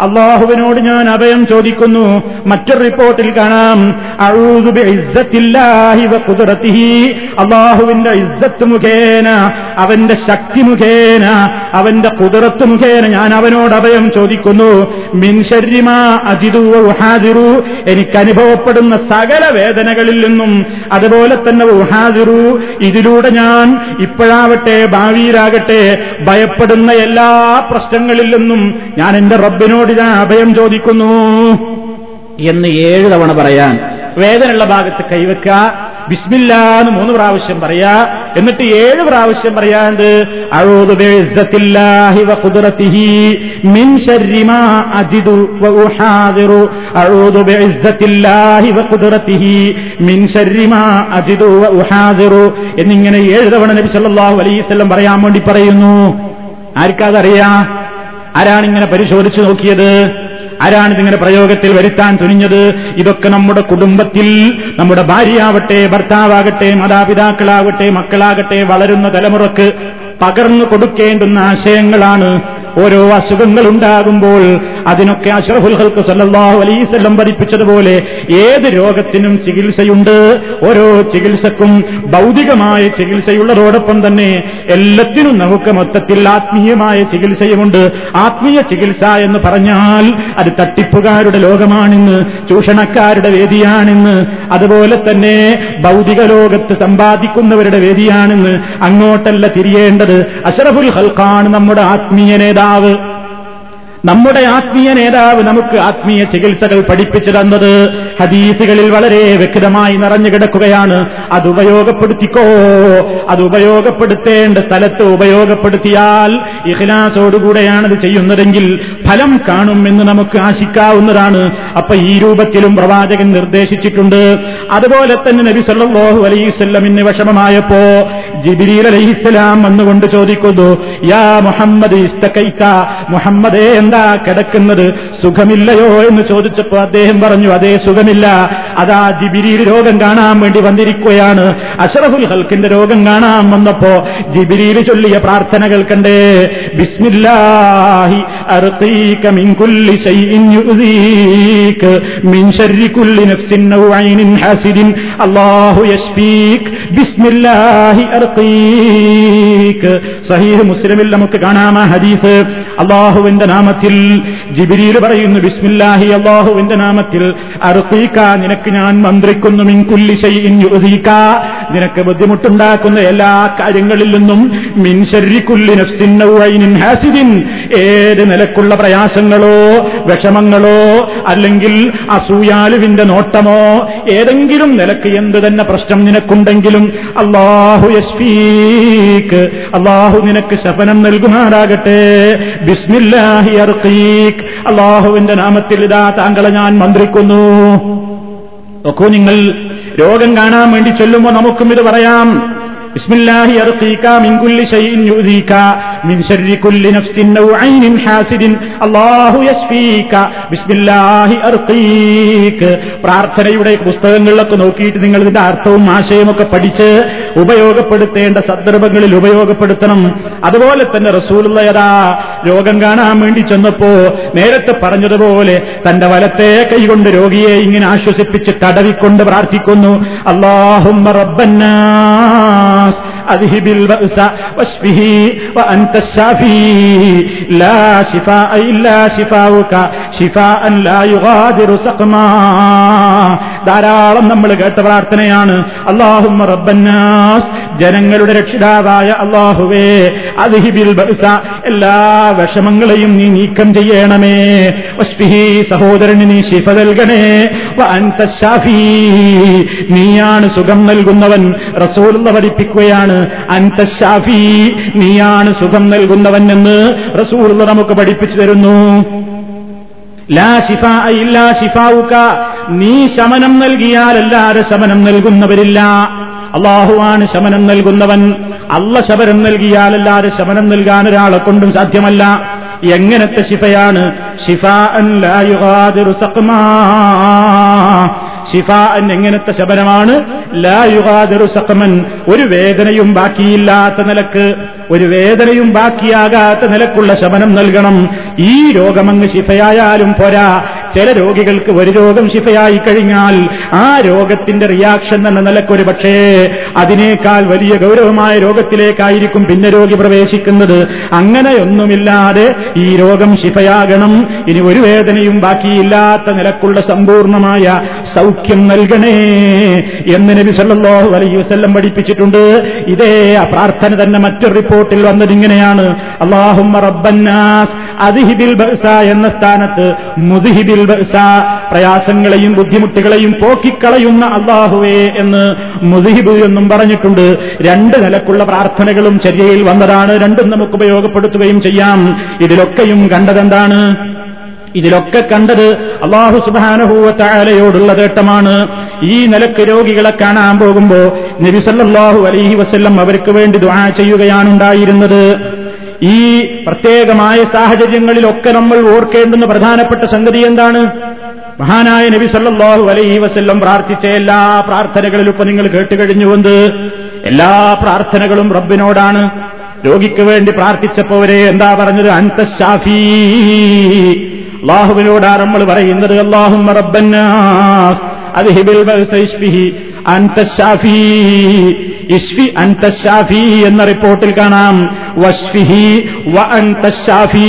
അള്ളാഹുവിനോട് ഞാൻ അഭയം ചോദിക്കുന്നു. മറ്റൊരു റിപ്പോർട്ടിൽ കാണാം. അള്ളാഹുവിന്റെ ഇസ്സത്ത് മുഖേന അവന്റെ ശക്തി മുഖേന അവന്റെ കുതിരത്ത് മുഖേന ഞാൻ അവനോട് അഭയം ചോദിക്കുന്നു. മിൻ അജിതു വഉഹാദിറു എനിക്ക് അനുഭവപ്പെടുന്ന സകല വേദനകളിൽ നിന്നും അതുപോലെ തന്നെ ഹാദിറു ഇതിലൂടെ ഞാൻ ഇപ്പോഴാവട്ടെ ഭാവിയിലാകട്ടെ ഭയപ്പെടുന്ന എല്ലാ പ്രശ്നങ്ങളിൽ നിന്നും ഞാൻ എന്റെ റബ്ബിനോട് ഞാൻ അഭയം ചോദിക്കുന്നു. എന്ന് ഏഴ് തവണ പറയാൻ വേദനയുള്ള ഭാഗത്ത് കൈവെക്ക. ബിസ്മില്ല എന്ന് മൂന്ന് പ്രാവശ്യം പറയാ. എന്നിട്ട് ഏഴ് പ്രാവശ്യം പറയാണ്ട് എന്നിങ്ങനെ ഏഴ് തവണ നബി അലൈഹി വസല്ലം പറയാൻ വേണ്ടി പറയുന്നു. ആർക്കതറിയാം? ആരാണിങ്ങനെ പരിശോധിച്ചു നോക്കിയത്? ആരാണ് ഇതിങ്ങനെ പ്രയോഗത്തിൽ വരുത്താൻ തുനിഞ്ഞത്? ഇതൊക്കെ നമ്മുടെ കുടുംബത്തിൽ നമ്മുടെ ഭാര്യയാവട്ടെ ഭർത്താവാകട്ടെ മാതാപിതാക്കളാകട്ടെ മക്കളാകട്ടെ വളരുന്ന തലമുറയ്ക്ക് പകർന്നു കൊടുക്കേണ്ടുന്ന ആശയങ്ങളാണ്. ഓരോ അസുഖങ്ങൾ ഉണ്ടാകുമ്പോൾ അതിനൊക്കെ അഷറഫുൽഹൽക്ക് സല്ലാഹു അലൈസല്ലം പഠിപ്പിച്ചതുപോലെ ഏത് രോഗത്തിനും ചികിത്സയുണ്ട്. ഓരോ ചികിത്സക്കും ഭൗതികമായ ചികിത്സയുള്ളതോടൊപ്പം തന്നെ എല്ലാത്തിനും നമുക്ക് മൊത്തത്തിൽ ആത്മീയമായ ചികിത്സയുമുണ്ട്. ആത്മീയ ചികിത്സ എന്ന് പറഞ്ഞാൽ അത് തട്ടിപ്പുകാരുടെ ലോകമാണിന്ന് ചൂഷണക്കാരുടെ വേദിയാണിന്ന് അതുപോലെ തന്നെ ഭൗതിക ലോകത്ത് സമ്പാദിക്കുന്നവരുടെ വേദിയാണെന്ന് അങ്ങോട്ടല്ല തിരിയേണ്ടത്. അഷറഫുൽ ഹൽക്കാണ് നമ്മുടെ ആത്മീയ നേതാവ്. നമ്മുടെ ആത്മീയ നേതാവ് നമുക്ക് ആത്മീയ ചികിത്സകൾ പഠിപ്പിച്ചു തന്നത്. ഹദീസുകളിൽ വളരെ വ്യക്തമായി നിറഞ്ഞു കിടക്കുകയാണ്. അത് ഉപയോഗപ്പെടുത്തിക്കോ? അത് ഉപയോഗപ്പെടുത്തേണ്ട സ്ഥലത്ത് ഉപയോഗപ്പെടുത്തിയാൽ ഇഹ്ലാസോടുകൂടെയാണത് ചെയ്യുന്നതെങ്കിൽ ഫലം കാണും എന്ന് നമുക്ക് ആശിക്കാവുന്നതാണ്. അപ്പൊ ഈ രൂപത്തിലും പ്രവാചകൻ നിർദ്ദേശിച്ചിട്ടുണ്ട്. അതുപോലെ തന്നെ നബി സല്ലാഹു അലൈഹി വസല്ലമിന് വിഷമമായപ്പോ ജിബിരിൽ അലൈഹിസ്സലാം വന്നുകൊണ്ട് ചോദിക്കുന്നു യാ മുഹമ്മദ് ഇസ്തക്കൈത്ത മുഹമ്മദേ എന്താ കിടക്കുന്നത് സുഖമില്ലയോ എന്ന് ചോദിച്ചപ്പോൾ അദ്ദേഹം പറഞ്ഞു അതേ സുഖമില്ല. അതാ ജിബിരിയിൽ രോഗം കാണാൻ വേണ്ടി വന്നിരിക്കുകയാണ്. അഷറഫുൽ ഹൽക്കിന്റെ രോഗം കാണാൻ വന്നപ്പോ ജിബിരിയിൽ ചൊല്ലിയ പ്രാർത്ഥനകൾ കണ്ടേ ബിസ്മില്ലാഹി ബിസ്മില്ലാഹി സഹീഹ് മുസ്ലിമിൽ നമുക്ക് കാണാമ ആ ഹദീസ്. അള്ളാഹുവിന്റെ നാമത്തിൽ ജിബിരിയിൽ പറയുന്നു ബിസ്മില്ലാഹി അള്ളാഹുവിന്റെ നാമത്തിൽ അറുത്തീക്ക നിനക്ക് ഞാൻ മന്ത്രിക്കുന്നു മിൻകുല്ലി യുദീക്ക നിനക്ക് ബുദ്ധിമുട്ടുണ്ടാക്കുന്ന എല്ലാ കാര്യങ്ങളിൽ നിന്നും മിൻശരിക്കുല്ലി നഫ്സിൻ ഹാസിദിൻ. ഏത് നിലക്കുള്ള പ്രയാസങ്ങളോ വിഷമങ്ങളോ അല്ലെങ്കിൽ അസൂയാലുവിന്റെ നോട്ടമോ ഏതെങ്കിലും നിലയ്ക്ക് എന്ത് തന്നെ പ്രശ്നം നിനക്കുണ്ടെങ്കിലും അള്ളാഹു യസ്ഫീക്ക് അള്ളാഹു നിനക്ക് ശപനം നൽകുമാറാകട്ടെ. ബിസ്മില്ലാഹി അള്ളാഹുവിന്റെ നാമത്തിൽ ഇതാ താങ്കളെ ഞാൻ മന്ത്രിക്കുന്നു. നോക്കൂ നിങ്ങൾ രോഗം കാണാൻ വേണ്ടി ചൊല്ലുമ്പോൾ നമുക്കും ഇത് പറയാം. ബിസ്മില്ലാഹി മിൻ കുല്ലി ശൈഇൻ യുദീക മിൻ ശർരി കുല്ലി നഫ്സിൻ അല്ലാഹു ബിസ്മില്ലാഹി അർഖീക പ്രാർത്ഥനയുടെ പുസ്തകങ്ങളിലൊക്കെ നോക്കിയിട്ട് നിങ്ങൾ ഇതിന്റെ അർത്ഥവും ആശയമൊക്കെ പഠിച്ച് ഉപയോഗപ്പെടുത്തേണ്ട സന്ദർഭങ്ങളിൽ ഉപയോഗപ്പെടുത്തണം. അതുപോലെ തന്നെ റസൂലുള്ളയതാ രോഗം കാണാൻ വേണ്ടി ചെന്നപ്പോ നേരത്തെ പറഞ്ഞതുപോലെ തന്റെ വലത്തെ കൈകൊണ്ട് രോഗിയെ ഇങ്ങനെ ആശ്വസിപ്പിച്ച് തടവിക്കൊണ്ട് പ്രാർത്ഥിക്കുന്നു. അള്ളാഹുമ്മ റബ്ബന്നാ أذهب البأس واشفه وأنت الشافي لا شفاء إلا شفاؤك شفاء لا يغادر سقما ധാരാളം നമ്മൾ കേട്ട പ്രാർത്ഥനയാണ് അള്ളാഹുമ്മ റബ്ബന്നാസ് ജനങ്ങളുടെ രക്ഷിതാവായ അള്ളാഹുവേ അദ്ഹിബിൽ ബഅസ എല്ലാ വിഷമങ്ങളെയും നീ നീക്കം ചെയ്യണമേ വസ്ഫിഹി സഹോദരന് നീ ശിഫ നൽകണേ വ അൻത ശാഫി നീയാണ് സുഖം നൽകുന്നവൻ റസൂലുള്ള പഠിപ്പിക്കുകയാണ് അൻത ശാഫി നീയാണ് സുഖം നൽകുന്നവൻ എന്ന് റസൂർ നമുക്ക് പഠിപ്പിച്ചു തരുന്നു. ലാ ശിഫാ ഇല്ലാ നീ ശമനം നൽകിയാലല്ലാതെ ശമനം നൽകുന്നവരില്ല. അള്ളാഹുവാണ് ശമനം നൽകുന്നവൻ. അല്ല ശമനം നൽകിയാലല്ലാതെ ശമനം നൽകാൻ ഒരാളെ കൊണ്ടും സാധ്യമല്ല. എങ്ങനത്തെ ശിഫയാണ്? ഷിഫ ഷിഫ എങ്ങനത്തെ ശബനമാണ്. ലായുഗാദറു സഖമൻ. ഒരു വേദനയും ബാക്കിയില്ലാത്ത നിലയ്ക്ക് ഒരു വേദനയും ബാക്കിയാകാത്ത നിലക്കുള്ള ശബനം നൽകണം. ഈ രോഗമങ്ങ് ശിഫയായാലും പോരാ. ചില രോഗികൾക്ക് ഒരു രോഗം ശിഫയായി കഴിഞ്ഞാൽ ആ രോഗത്തിന്റെ റിയാക്ഷൻ എന്ന നിലക്കൊരു പക്ഷേ അതിനേക്കാൾ വലിയ ഗൗരവമായ രോഗത്തിലേക്കായിരിക്കും പിന്നെ രോഗി പ്രവേശിക്കുന്നത്. അങ്ങനെയൊന്നുമില്ലാതെ ഈ രോഗം ശിഫയാകണം. ഇനി ഒരു വേദനയും ബാക്കിയില്ലാത്ത നിലക്കുള്ള സമ്പൂർണമായ സൗഖ്യം നൽകണേ എന്ന് നബി സല്ലാഹു അലൈഹി വസല്ലം പഠിപ്പിച്ചിട്ടുണ്ട്. ഇതേ പ്രാർത്ഥന തന്നെ മറ്റൊരു റിപ്പോർട്ടിൽ വന്നതിങ്ങനെയാണ് അള്ളാഹും റബ്ബന്നാസ് അതിഹിബിൽ ബഅസ എന്ന സ്ഥാനത്ത് മുദ്ഹിബിൽ പ്രയാസങ്ങളെയും ബുദ്ധിമുട്ടുകളെയും പോക്കിക്കളയുന്ന അള്ളാഹുവേ എന്ന് മുദ്ഹിബ് എന്നും പറഞ്ഞിട്ടുണ്ട്. രണ്ട് നിലക്കുള്ള പ്രാർത്ഥനകളും ചര്യയിൽ വന്നതാണ്. രണ്ടും നമുക്ക് ഉപയോഗപ്പെടുത്തുകയും ചെയ്യാം. ഇതിലൊക്കെയും കണ്ടതെന്താണ്? ഇതിലൊക്കെ കണ്ടത് അള്ളാഹു സുബാനഹൂവത്തായാലയോടുള്ള തേട്ടമാണ് ഈ നിലയ്ക്ക് രോഗികളെ കാണാൻ പോകുമ്പോ നബിസല്ലാഹു അലഹി വസ്ല്ലം അവർക്ക് വേണ്ടി ദുആ ചെയ്യുകയാണ് ഉണ്ടായിരുന്നത്. ഈ പ്രത്യേകമായ സാഹചര്യങ്ങളിലൊക്കെ നമ്മൾ ഓർക്കേണ്ടുന്ന പ്രധാനപ്പെട്ട സംഗതി എന്താണ്? മഹാനായ നബി സല്ലാഹു അലൈഹി വസ്ല്ലം പ്രാർത്ഥിച്ച എല്ലാ പ്രാർത്ഥനകളിലും ഇപ്പൊ നിങ്ങൾ കേട്ടുകഴിഞ്ഞുകൊണ്ട് എല്ലാ പ്രാർത്ഥനകളും റബ്ബിനോടാണ്. രോഗിക്ക് വേണ്ടി പ്രാർത്ഥിച്ചപ്പോവരെ എന്താ പറഞ്ഞത്? ഷാഫീ അള്ളാഹുവിനോടാണ് നമ്മൾ പറയുന്നത്. അള്ളാഹും റബ്ബന്നാസ് അദ്ഹിബിൽ ബഅസൈഷ്ഫിഹി ഇഷ്ഫി അൻതശാഫി എന്ന റിപ്പോർട്ടിൽ കാണാം. വഷ്ഫിഹി വ അൻതശാഫി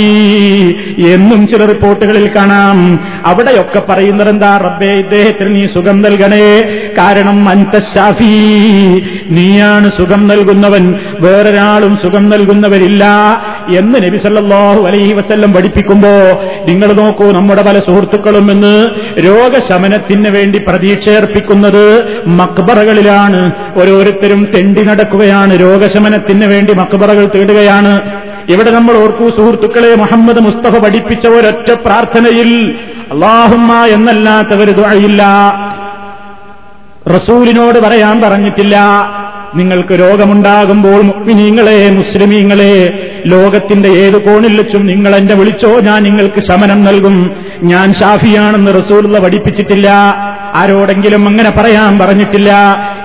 എന്നും ചില റിപ്പോർട്ടുകളിൽ കാണാം. അവിടെയൊക്കെ പറയുന്നത് എന്താ റബ്ബേ ഇദ്ദേഹത്തിന് നീ സുഖം നൽകണേ. കാരണം അൻതശാഫി നീയാണ് സുഖം നൽകുന്നവൻ. വേറൊരാളും സുഖം നൽകുന്നവരില്ല എന്ന് നബി സല്ലല്ലാഹു അലൈഹി വസ്ല്ലം പഠിപ്പിക്കുമ്പോ നിങ്ങൾ നോക്കൂ നമ്മുടെ പല സുഹൃത്തുക്കളും എന്ന് രോഗശമനത്തിന് വേണ്ടി പ്രതീക്ഷയർപ്പിക്കുന്നത് മക്ബറകളിലാണ്. ഓരോരുത്തരും തെണ്ടി നടക്കുകയാണ്. രോഗശമനത്തിന് വേണ്ടി മക്ബറകൾ തേടുകയാണ്. ഇവിടെ നമ്മൾ ഓർക്കൂ സുഹൃത്തുക്കളെ മുഹമ്മദ് മുസ്തഫ പഠിപ്പിച്ച ഒരൊറ്റ പ്രാർത്ഥനയിൽ അള്ളാഹുമ്മ എന്നല്ലാത്തവർ ദുഴയില്ല റസൂലിനോട് പറയാൻ പറഞ്ഞിട്ടില്ല. നിങ്ങൾക്ക് രോഗമുണ്ടാകുമ്പോൾ മുക്മിനീങ്ങളെ മുസ്ലിമീങ്ങളെ ലോകത്തിന്റെ ഏത് കോണിൽ വെച്ചും നിങ്ങൾ എന്നെ വിളിച്ചോ ഞാൻ നിങ്ങൾക്ക് ശമനം നൽകും. ഞാൻ ഷാഫിയാണെന്ന് റസൂലുള്ള പഠിപ്പിച്ചിട്ടില്ല. ആരോടെങ്കിലും അങ്ങനെ പറയാൻ പറഞ്ഞിട്ടില്ല.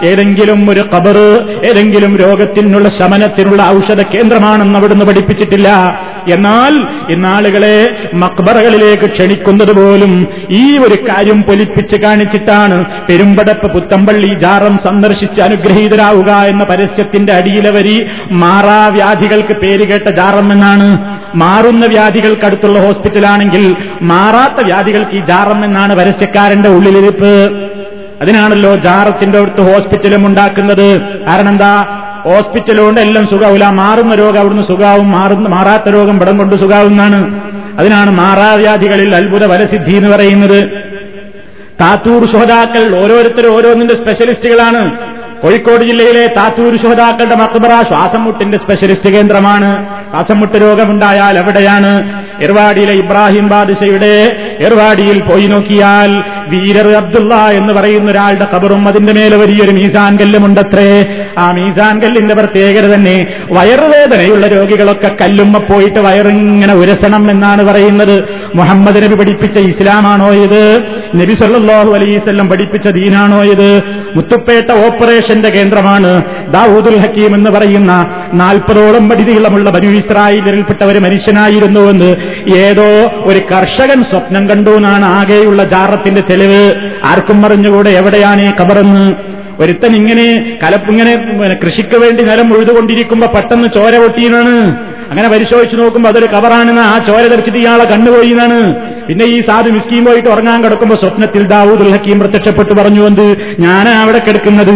ഏതെങ്കിലും ഒരു കബറ് ഏതെങ്കിലും രോഗത്തിനുള്ള ശമനത്തിനുള്ള ഔഷധ കേന്ദ്രമാണെന്ന് അവിടുന്ന് പഠിപ്പിച്ചിട്ടില്ല. എന്നാൽ ഇന്നാളുകളെ മക്ബറകളിലേക്ക് ക്ഷണിക്കുന്നത് പോലും ഈ ഒരു കാര്യം പൊലിപ്പിച്ച് കാണിച്ചിട്ടാണ് പെരുമ്പടപ്പ് പുത്തമ്പള്ളി ജാറം സന്ദർശിച്ച് അനുഗ്രഹീതരാവുക എന്ന പരസ്യത്തിന്റെ അടിയിലവരി മാറാ വ്യാധികൾക്ക് പേരുകേട്ട ജാറം എന്നാണ്. മാറുന്ന വ്യാധികൾക്കടുത്തുള്ള ഹോസ്പിറ്റലാണെങ്കിൽ മാറാത്ത വ്യാധികൾക്ക് ഈ ജാറം എന്നാണ് പരസ്യക്കാരന്റെ ഉള്ളിലിരിപ്പ്. അതിനാണല്ലോ ജാറത്തിന്റെ അടുത്ത് ഹോസ്പിറ്റലും ഉണ്ടാക്കുന്നത്. കാരണം എന്താ? ഹോസ്പിറ്റലുകൊണ്ട് എല്ലാം സുഖാവില്ല മാറുന്ന രോഗം അവിടുന്ന് സുഖാവും. മാറുന്ന മാറാത്ത രോഗം പടം കൊണ്ട് സുഖാവുന്നതാണ്. അതിനാണ് മാറാവ്യാധികളിൽ അത്ഭുത വലസിദ്ധി എന്ന് പറയുന്നത്. താത്തൂർ സുഹതാക്കൾ ഓരോരുത്തരും ഓരോന്നിന്റെ സ്പെഷ്യലിസ്റ്റുകളാണ്. കോഴിക്കോട് ജില്ലയിലെ താത്തൂർ ശോതാക്കളുടെ മക്ബറ ശ്വാസം മുട്ടിന്റെ സ്പെഷ്യലിസ്റ്റ് കേന്ദ്രമാണ്. ശ്വാസംമുട്ട് രോഗമുണ്ടായാൽ എവിടെയാണ്? എർവാടിയിലെ ഇബ്രാഹിം ബാദിഷയുടെ എർവാടിയിൽ പോയി നോക്കിയാൽ വീരർ അബ്ദുള്ള എന്ന് പറയുന്ന ഒരാളുടെ കബറും അതിന്റെ മേലെ വലിയൊരു മീസാൻ കല്ലുമുണ്ടത്രേ ആ മീസാൻ കല്ലിന്റെ പ്രത്യേകത തന്നെ വയറുവേദനയുള്ള രോഗികളൊക്കെ കല്ലുമ്മ പോയിട്ട് വയറിങ്ങനെ ഉരസണം എന്നാണ് പറയുന്നത്. മുഹമ്മദ് നബി പഠിപ്പിച്ച ഇസ്ലാമാണോ ഇത്? നബി സല്ലാഹു അലൈസ്വല്ലം പഠിപ്പിച്ച ദീനാണോ ഇത്? മുത്തുപ്പേട്ട ഓപ്പറേഷന്റെ കേന്ദ്രമാണ്. ദാവൂദുൽ ഹക്കീം എന്ന് പറയുന്ന നാൽപ്പതോളം പടിതീളമുള്ള ബനു ഇസ്രായേലിൽപ്പെട്ട ഒരു മനുഷ്യനായിരുന്നുവെന്ന് ഏതോ ഒരു കർഷകൻ സ്വപ്നം കണ്ടു എന്നാണ് ആകെയുള്ള ജാറത്തിന്റെ തെളിവ് ആർക്കും അറിഞ്ഞുകൂടെ എവിടെയാണ് ഈ കബറെന്ന് ഒരുത്തൻ ഇങ്ങനെ കലപ്പിങ്ങനെ കൃഷിക്ക് വേണ്ടി നിലം ഉഴുതുകൊണ്ടിരിക്കുമ്പോ പെട്ടെന്ന് ചോര പൊട്ടിയെന്നാണ്. അങ്ങനെ പരിശോധിച്ചു നോക്കുമ്പോൾ അതൊരു കവറാണെന്ന് ആ ചോര ധരിച്ചിട്ട് ഇയാളെ കണ്ണുപോയി എന്നാണ്. പിന്നെ ഈ സാധു മിസ്കീം പോയിട്ട് ഉറങ്ങാൻ കിടക്കുമ്പോ സ്വപ്നത്തിൽ ദാവൂദുൽ ഹക്കീം പ്രത്യക്ഷപ്പെട്ടു പറഞ്ഞു എന്ത്? ഞാനാ അവിടെ കിടക്കുന്നത്?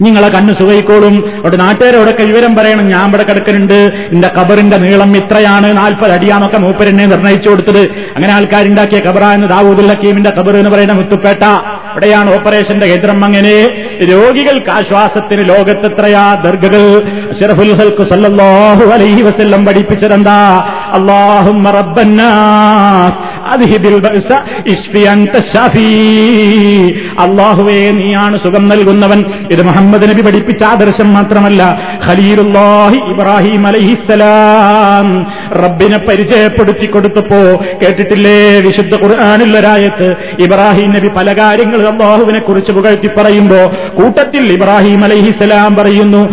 നിങ്ങളെ കണ്ണ് സുഖയിക്കോളും അവിടെ നാട്ടുകാരോടൊക്കെ വിവരം പറയണം. ഞാൻ ഇവിടെ കിടക്കുന്നുണ്ട്. എന്റെ കബറിന്റെ നീളം ഇത്രയാണ്. നാൽപ്പത് അടിയാന്നൊക്കെ മൂപ്പരെന്നെ നിർണയിച്ചു കൊടുത്തത്. അങ്ങനെ ആൾക്കാരുണ്ടാക്കിയ കബറ എന്ന് ദാവൂദുൽ ഹക്കീമിന്റെ കബർ എന്ന് പറയുന്ന മുത്തുപ്പേട്ട. അവിടെയാണ് ഓപ്പറേഷന്റെ കേന്ദ്രം അങ്ങനെ. രോഗികൾക്ക് ആശ്വാസത്തിന് ലോകത്തെത്രയാ ദർഗകൾ. അഷറഫുൽ ഹൽക്കു സല്ലല്ലാഹു അലൈഹി വസല്ലം പഠിപ്പിച്ചതെന്താ? ഷാഫി അല്ലാഹുവേ നീയാണ് സുഖം നൽകുന്നവൻ. ഇത് മുഹമ്മദ് നബി പഠിപ്പിച്ച ആദർശം മാത്രമല്ല ഖലീലുല്ലാഹി ഇബ്രാഹിം അലൈഹിസ്സലാം റബ്ബിനെ പരിചയപ്പെടുത്തി കൊടുത്തപ്പോ കേട്ടിട്ടില്ലേ? വിശുദ്ധ ഖുർആാനുള്ളൊരായത്ത് ഇബ്രാഹിം നബി പല കാര്യങ്ങൾ അള്ളാഹുവിനെ കുറിച്ച് പുകഴ്ത്തി പറയുമ്പോ കൂട്ടത്തിൽ ഇബ്രാഹിം അലൈഹിസ്സലാം പറയുന്നു.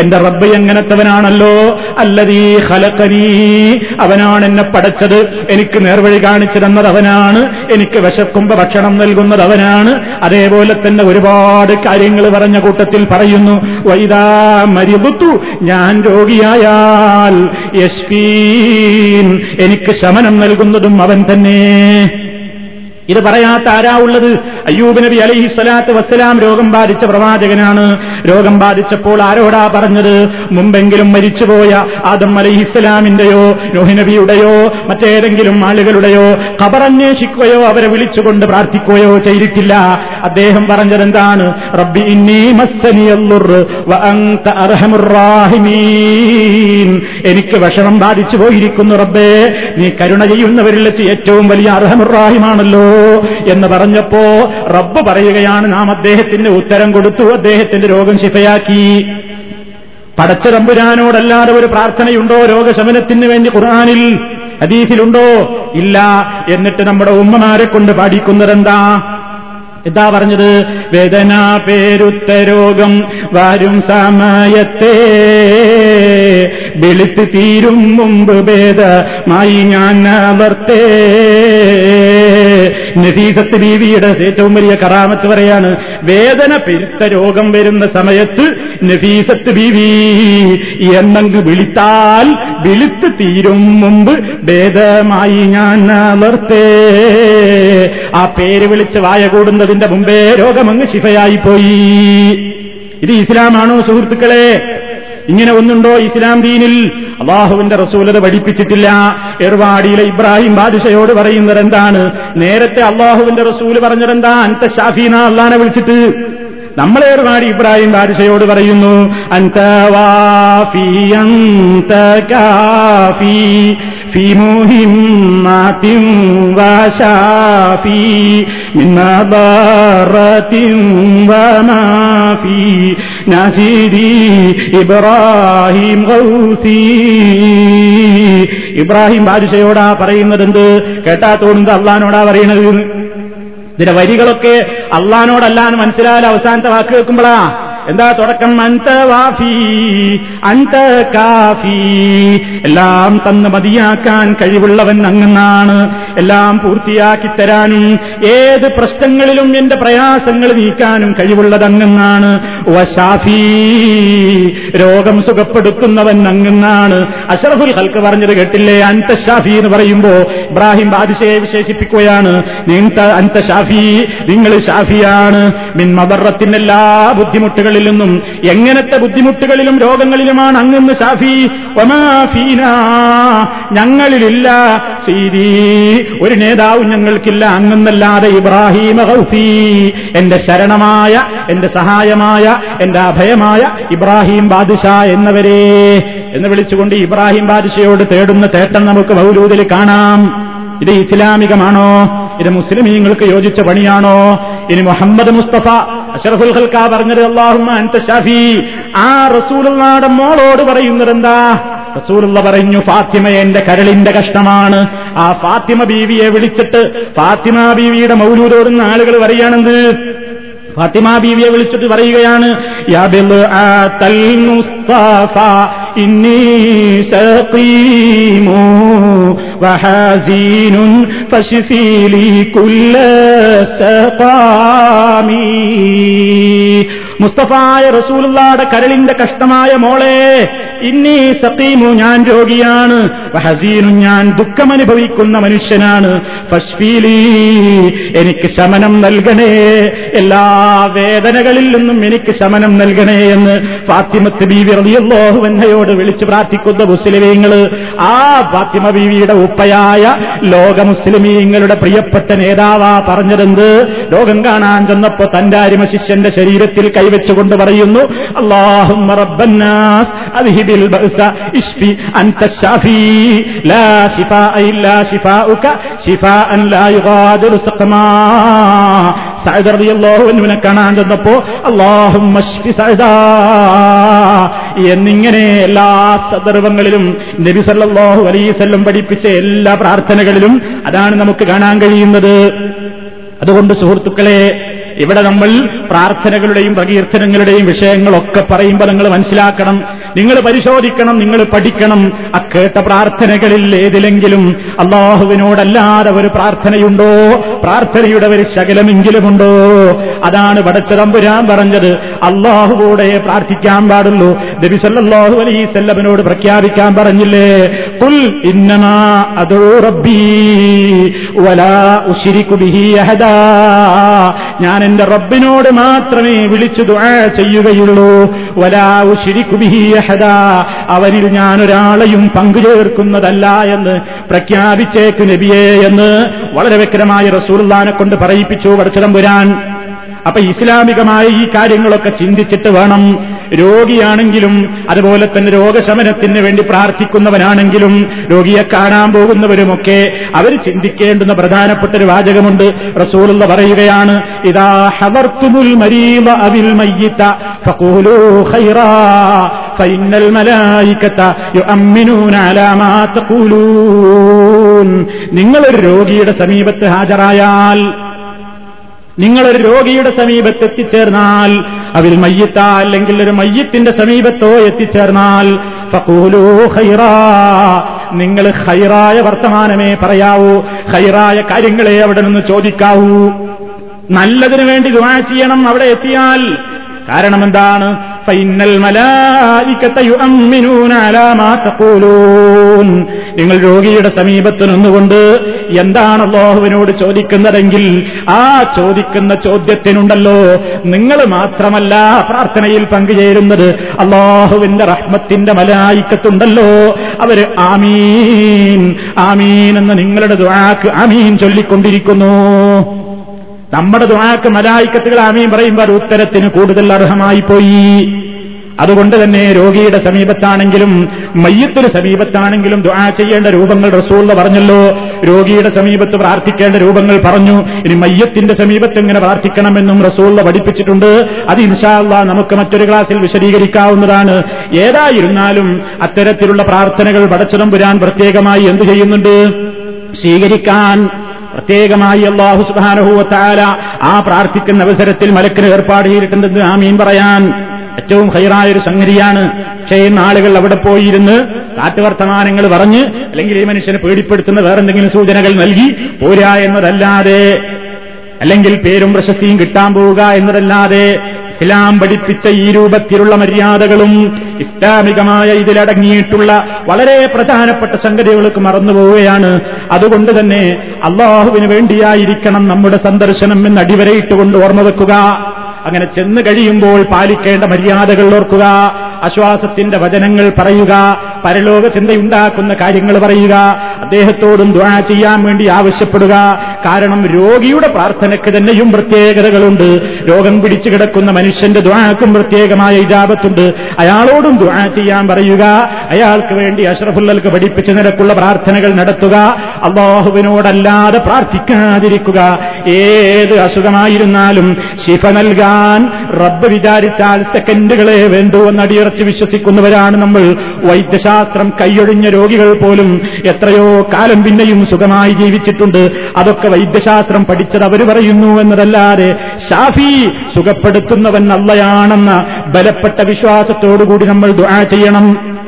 എന്റെ റബ്ബ് എങ്ങനത്തവനാണല്ലോ? അല്ലതീ ഹലക്കനീ അവനാണ് എന്നെ പടച്ചത്. എനിക്ക് നേർവഴി കാണിച്ചു തന്നത് അവനാണ്. എനിക്ക് വിശക്കുമ്പോ ഭക്ഷണം നൽകുന്നത് അവനാണ്. അതേപോലെ തന്നെ ഒരുപാട് കാര്യങ്ങൾ പറഞ്ഞ കൂട്ടത്തിൽ പറയുന്നു. വൈദാ മരിബുത്തു ഞാൻ രോഗിയായാൽ യശ്വീൻ എനിക്ക് ശമനം നൽകുന്നതും അവൻ തന്നെ. ഇത് പറയാത്ത ആരാ ഉള്ളത്? അയ്യൂബ് നബി അലൈഹി സ്വലാത്ത് വസ്സലാം രോഗം ബാധിച്ച പ്രവാചകനാണ്. രോഗം ബാധിച്ചപ്പോൾ ആരോടാ പറഞ്ഞത്? മുമ്പെങ്കിലും മരിച്ചുപോയ ആദം അലൈഹി ഇസ്ലാമിന്റെയോ നബിയുടെയോ മറ്റേതെങ്കിലും ആളുകളുടെയോ ഖബറന്വേഷിക്കുകയോ അവരെ വിളിച്ചുകൊണ്ട് പ്രാർത്ഥിക്കുകയോ ചെയ്തിട്ടില്ല. അദ്ദേഹം പറഞ്ഞതെന്താണ് റബ്ബി എനിക്ക് വിഷമം ബാധിച്ചു പോയിരിക്കുന്നു റബ്ബേ. നീ കരുണ ചെയ്യുന്നവരിൽ വെച്ച് ഏറ്റവും വലിയ അർഹമുറാഹിമാണല്ലോ എന്ന് പറഞ്ഞപ്പോ റബ്ബ് പറയുകയാണ് നാം അദ്ദേഹത്തിന് ഉത്തരം കൊടുത്തു അദ്ദേഹത്തിന്റെ രോഗം ശിഫയാക്കി. പടച്ച തമ്പുരാനോടല്ലാതെ ഒരു പ്രാർത്ഥനയുണ്ടോ രോഗശമനത്തിന് വേണ്ടി ഖുർആാനിൽ? ഹദീസിലുണ്ടോ? ഇല്ല. എന്നിട്ട് നമ്മുടെ ഉമ്മമാരെ കൊണ്ട് പാടിക്കുന്നതെന്താ? എന്താ പറഞ്ഞത്? വേദന പേരുത്ത രോഗം വരും സമയത്തെ വെളുത്ത് തീരും മുമ്പ് ഭേദമായി ഞാൻ അവർത്തേ നഫീസത്ത് ബീവിയുടെ ഏറ്റവും വലിയ കറാമത്ത് പറയാണ് വേദന പെരുത്ത രോഗം വരുന്ന സമയത്ത് നഫീസത്ത് ബീവി എന്നങ്ങ് വിളിത്താൽ വിളിത്ത് തീരും മുമ്പ് ഭേദമായി ഞാൻ നിർത്തേ ആ പേര് വിളിച്ച് വായ കൂടുന്നതിന്റെ മുമ്പേ രോഗമങ്ങ് ശിഫയായി പോയി. ഇത് ഇസ്ലാമാണോ സുഹൃത്തുക്കളെ? ഇങ്ങനെ ഒന്നുണ്ടോ ഇസ്ലാം ദീനിൽ? അള്ളാഹുവിന്റെ റസൂലത പഠിപ്പിച്ചിട്ടില്ല. എർവാടിയിലെ ഇബ്രാഹിം ബാദിഷയോട് പറയുന്നത് എന്താണ്? നേരത്തെ അള്ളാഹുവിന്റെ റസൂൽ പറഞ്ഞതെന്താ അന്ത ഷാഫീന അള്ളഹാനെ വിളിച്ചിട്ട്. നമ്മളെ ഒരുപാട് ഇബ്രാഹിം ബാരിഷയോട് പറയുന്നു അന്ത വാഫി അന്ത കാഫി في مهمات وشافي من مضارة وما في ناسيدي إبراهيم غوثي ഇബ്രാഹിം ബാദുഷയോടാ പറയുന്നത് എന്ത് കേട്ടാ തോന്നുന്നത് അള്ളഹാനോടാ പറയണത് ഇതിന്റെ വരികളൊക്കെ അള്ളഹാനോടല്ലാന്ന് മനസ്സിലായാലും അവസാനത്തെ വാക്ക് കേൾക്കുമ്പോഴാ എന്താ തുടക്കം? അന്ത വാഫി അന്ത കാഫി. എല്ലാം തന്ന് മതിയാക്കാൻ കഴിവുള്ളവൻ അങ്ങെന്നാണ് എല്ലാം പൂർത്തിയാക്കി തരാനും ഏത് പ്രശ്നങ്ങളിലും എന്റെ പ്രയാസങ്ങൾ നീക്കാനും കഴിവുള്ളത് അങ്ങെന്നാണ് വശാഫി രോഗം സുഖപ്പെടുത്തുന്നവൻ അങ്ങെന്നാണ് അഷറഫുൽ ഹൽക്ക് പറഞ്ഞത് കേട്ടില്ലേ? അന്ത ഷാഫി എന്ന് പറയുമ്പോ ഇബ്രാഹിം ബാദിഷയെ വിശേഷിപ്പിക്കുകയാണ്. അന്ത ഷാഫി നിങ്ങൾ ഷാഫിയാണ് മിൻ മദറത്തിന്റെ എല്ലാ ബുദ്ധിമുട്ടുകളിൽ നിന്നും എങ്ങനത്തെ ബുദ്ധിമുട്ടുകളിലും രോഗങ്ങളിലുമാണ് അങ്ങെന്ന് ഷാഫി. ഒമാഫീന ഞങ്ങളിലില്ല സീതി ഒരു നേതാവും ഞങ്ങൾക്കില്ല അങ്ങെന്നല്ലാതെ ഇബ്രാഹിം ഹൗസി എന്റെ ശരണമായ എന്റെ സഹായമായ എന്റെ അഭയമായ ഇബ്രാഹിം ബാദുഷാ എന്നവരെ എന്ന് വിളിച്ചുകൊണ്ട് ഇബ്രാഹിം ബാദുഷയോട് തേടുന്ന തേട്ടം നമുക്ക് മൗലൂദിൽ കാണാം. ഇത് ഇസ്ലാമികമാണോ? ഇത് മുസ്ലിമീങ്ങൾക്ക് യോജിച്ച പണിയാണോ? ഇനി മുഹമ്മദ് മുസ്തഫ അഷറഫുൽ ഖൽക്ക പറഞ്ഞത് അള്ളാഹുമ്മ അൻത ഷാഫി. ആ റസൂലുള്ളാടെ മോളോട് പറയുന്നത് എന്താ റസൂലുള്ള പറഞ്ഞു ഫാത്തിമ എന്റെ കരളിന്റെ കഷ്ടമാണ്. ആ ഫാത്തിമ ബീവിയെ വിളിച്ചിട്ട് ഫാത്തിമ ബീവിയുടെ മൗലൂദോടുന്ന ആളുകൾ പറയുകയാണെന്ത് ഫാത്തിമ ബീവിയെ വിളിച്ചിട്ട് പറയുകയാണ് യാ ബിൽആത്തൽ മുസ്തഫ ഇന്നി സഖീമു വഹസീനുൻ ഫശ്ഫി കുല്ല സഖാമി. മുസ്തഫായ റസൂലുള്ളാടെ കരളിന്റെ കഷ്ടമായ മോളെ ഇന്നീ സഖീമു ഞാൻ രോഗിയാണ് ഹസീനു ഞാൻ ദുഃഖമനുഭവിക്കുന്ന മനുഷ്യനാണ്. ഫഷ്ഫീലി എനിക്ക് ശമനം നൽകണേ എല്ലാ വേദനകളിൽ നിന്നും എനിക്ക് ശമനം നൽകണേ എന്ന് ഫാത്തിമത്ത് ബീവി റളിയല്ലാഹു അൻഹയോട് വിളിച്ചു പ്രാർത്ഥിക്കുന്ന മുസ്ലിമീങ്ങൾ ആ ഫാത്തിമ ബീവിയുടെ ഉപ്പയായ ലോക മുസ്ലിമീങ്ങളുടെ പ്രിയപ്പെട്ട നേതാവാ പറഞ്ഞതെന്ത്? ലോകം കാണാൻ ചെന്നപ്പോ തന്റെ അരിമ ശിഷ്യന്റെ ശരീരത്തിൽ കൈവച്ചുകൊണ്ട് പറയുന്നു അള്ളാഹും കാണാൻ ചെന്നപ്പോ അള്ളാഹും എന്നിങ്ങനെ എല്ലാ സന്ദർഭങ്ങളിലും നബി സല്ലല്ലാഹു അലൈഹി വസല്ലം പഠിപ്പിച്ച എല്ലാ പ്രാർത്ഥനകളിലും അതാണ് നമുക്ക് കാണാൻ കഴിയുന്നത്. അതുകൊണ്ട് സുഹൃത്തുക്കളെ ഇവിടെ നമ്മൾ പ്രാർത്ഥനകളുടെയും പ്രകീർത്തനങ്ങളുടെയും വിഷയങ്ങളൊക്കെ പറയുമ്പോൾ നിങ്ങൾ മനസ്സിലാക്കണം. നിങ്ങൾ പരിശോധിക്കണം നിങ്ങൾ പഠിക്കണം. ആ കേട്ട പ്രാർത്ഥനകളിൽ ഏതിലെങ്കിലും അള്ളാഹുവിനോടല്ലാതെ ഒരു പ്രാർത്ഥനയുണ്ടോ? പ്രാർത്ഥനയുടെ ഒരു ശകലമെങ്കിലുമുണ്ടോ? അതാണ് പടച്ചതമ്പുരാൻ പറഞ്ഞത്. അള്ളാഹുവോടെ പ്രാർത്ഥിക്കാൻ പാടുള്ളൂ. നബിസല്ലാഹു അലൈസല്ലവനോട് പ്രഖ്യാപിക്കാൻ പറഞ്ഞില്ലേ? പുൽ ഇന്നമാ അതോ റബ്ബീ വലാ ഉശിരിക്കു ബിഹി അഹദാ. ഞാൻ എന്റെ റബ്ബിനോട് മാത്രമേ വിളിച്ചു ദുആ ചെയ്യുകയുള്ളൂ. വലാവു ശിരിക്കുബിഹിയഹദ അവരിൽ ഞാൻ ഒരാളെയും പങ്കുചേർക്കുന്നതല്ല എന്ന് പ്രഖ്യാപിച്ചേക്ക് നബിയെ എന്ന് വളരെ വ്യക്തമായ റസൂൽദാനെ കൊണ്ട് പറയിപ്പിച്ചു പടച്ചതമ്പുരാൻ അപ്പൊ ഇസ്ലാമികമായ ഈ കാര്യങ്ങളൊക്കെ ചിന്തിച്ചിട്ട് വേണം രോഗിയാണെങ്കിലും അതുപോലെ തന്നെ രോഗശമനത്തിന് വേണ്ടി പ്രാർത്ഥിക്കുന്നവനാണെങ്കിലും രോഗിയെ കാണാൻ പോകുന്നവരുമൊക്കെ അവർ ചിന്തിക്കേണ്ടുന്ന പ്രധാനപ്പെട്ട ഒരു വാചകമുണ്ട്. റസൂലുള്ള പറയുകയാണ് ഇതാ ഹവർത്തുമുൽ മരീമ അവിൽ മയ്യിത്ത മാ തഖൂലൂൻ നിങ്ങളൊരു രോഗിയുടെ സമീപത്ത് ഹാജരായാൽ നിങ്ങളൊരു രോഗിയുടെ സമീപത്ത് എത്തിച്ചേർന്നാൽ അതിൽ മയ്യത്ത അല്ലെങ്കിൽ ഒരു മയ്യത്തിന്റെ സമീപത്തോ എത്തിച്ചേർന്നാൽ ഫഖൂലൂ ഹൈറാ നിങ്ങൾ ഹൈറായ വർത്തമാനമേ പറയാവൂ ഹൈറായ കാര്യങ്ങളെ അവിടെ നിന്ന് ചോദിക്കാവൂ. നല്ലതിനു വേണ്ടി ദുവാ ചെയ്യണം അവിടെ എത്തിയാൽ. കാരണം എന്താണ്? നിങ്ങൾ രോഗിയുടെ സമീപത്ത് നിന്നുകൊണ്ട് എന്താണ് അള്ളാഹുവിനോട് ചോദിക്കുന്നതെങ്കിൽ ആ ചോദിക്കുന്ന ചോദ്യത്തിനുണ്ടല്ലോ. നിങ്ങൾ മാത്രമല്ല പ്രാർത്ഥനയിൽ പങ്കുചേരുന്നത്. അള്ളാഹുവിന്റെ റഹ്മത്തിന്റെ മലായിക്കത്തുണ്ടല്ലോ. അവർ ആമീൻ ആമീൻ എന്ന് നിങ്ങളുടെ ദുആക്ക് ആമീൻ ചൊല്ലിക്കൊണ്ടിരിക്കുന്നു. നമ്മുടെ ദുആക്ക് മലായിക്കത്തുകൾ ആമീൻ പറയുമ്പോൾ അത് ഉത്തരത്തിന് കൂടുതൽ അർഹമായി പോയി. അതുകൊണ്ട് തന്നെ രോഗിയുടെ സമീപത്താണെങ്കിലും മയ്യത്തിന് സമീപത്താണെങ്കിലും ദുആ ചെയ്യേണ്ട രൂപങ്ങൾ റസൂള്ള പറഞ്ഞല്ലോ. രോഗിയുടെ സമീപത്ത് പ്രാർത്ഥിക്കേണ്ട രൂപങ്ങൾ പറഞ്ഞു. ഇനി മയ്യത്തിന്റെ സമീപത്ത് എങ്ങനെ പ്രാർത്ഥിക്കണമെന്നും റസൂള്ള പഠിപ്പിച്ചിട്ടുണ്ട്. അത് ഇൻഷാല്ല നമുക്ക് മറ്റൊരു ക്ലാസ്സിൽ വിശദീകരിക്കാവുന്നതാണ്. ഏതായിരുന്നാലും അത്തരത്തിലുള്ള പ്രാർത്ഥനകൾ പടച്ചതം പുരാൻ പ്രത്യേകമായി എന്തു ചെയ്യുന്നുണ്ട്? സ്വീകരിക്കാൻ പ്രത്യേകമായി അള്ളാഹു സുബാനഹുവത്താല ആ പ്രാർത്ഥിക്കുന്ന അവസരത്തിൽ മലക്കിന് ഏർപ്പാട് ചെയ്തിട്ടുണ്ടെന്ന് ആമീൻ പറയാൻ ഏറ്റവും ഹൈറായ ഒരു സംഗതിയാണ്. പക്ഷേ ആളുകൾ അവിടെ പോയിരുന്ന് കാട്ടുവർത്തമാനങ്ങൾ പറഞ്ഞ് അല്ലെങ്കിൽ ഈ മനുഷ്യനെ പേടിപ്പെടുത്തുന്ന വേറെന്തെങ്കിലും സൂചനകൾ നൽകി പോരാ എന്നതല്ലാതെ അല്ലെങ്കിൽ പേരും പ്രശസ്തിയും കിട്ടാൻ പോവുക എന്നതല്ലാതെ ഇസ്ലാം പഠിപ്പിച്ച ഈ രൂപത്തിലുള്ള മര്യാദകളും ഇസ്ലാമികമായ ഇതിലടങ്ങിയിട്ടുള്ള വളരെ പ്രധാനപ്പെട്ട സംഗതികൾക്ക് മറന്നുപോവുകയാണ് അതുകൊണ്ട് തന്നെ അള്ളാഹുവിന് വേണ്ടിയായിരിക്കണം നമ്മുടെ സന്ദർശനം എന്ന് അടിവരയിട്ടുകൊണ്ട് ഓർമ്മ വെക്കുക അങ്ങനെ ചെന്ന് കഴിയുമ്പോൾ പാലിക്കേണ്ട മര്യാദകൾ ഓർക്കുക അശ്വാസത്തിന്റെ വചനങ്ങൾ പറയുക പരലോക ചിന്തയുണ്ടാക്കുന്ന കാര്യങ്ങൾ പറയുക അദ്ദേഹത്തോടും ദ്വാ ചെയ്യാൻ വേണ്ടി ആവശ്യപ്പെടുക. കാരണം രോഗിയുടെ പ്രാർത്ഥനയ്ക്ക് തന്നെയും പ്രത്യേകതകളുണ്ട്. രോഗം പിടിച്ചു കിടക്കുന്ന മനുഷ്യന്റെ ദ്വാക്കും പ്രത്യേകമായ ഇജാപത്തുണ്ട് അയാളോടും ദ്വാ ചെയ്യാൻ പറയുക അയാൾക്ക് വേണ്ടി അഷ്റഫുല്ലൽക്ക് പഠിപ്പിച്ച നിരക്കുള്ള പ്രാർത്ഥനകൾ നടത്തുക അള്ളാഹുവിനോടല്ലാതെ പ്രാർത്ഥിക്കാതിരിക്കുക. ഏത് അസുഖമായിരുന്നാലും ശിഫ നൽകാൻ റബ്ബ് വിചാരിച്ചാൽ സെക്കൻഡുകളെ വേണ്ടൂ എന്ന് അടിയുറച്ച് വിശ്വസിക്കുന്നവരാണ് നമ്മൾ. വൈദ്യശാസ്ത്രം കൈയൊഴിഞ്ഞ രോഗികൾ പോലും എത്രയോ കാലം പിന്നെയും സുഖമായി ജീവിച്ചിട്ടുണ്ട്. അതൊക്കെ വൈദ്യശാസ്ത്രം പഠിച്ചത് അവർ പറയുന്നു എന്നതല്ലാതെ ഷാഫി സുഖപ്പെടുത്തുന്നവൻ നല്ലയാണെന്ന ബലപ്പെട്ട വിശ്വാസത്തോടുകൂടി നമ്മൾ ദുആ ചെയ്യണം.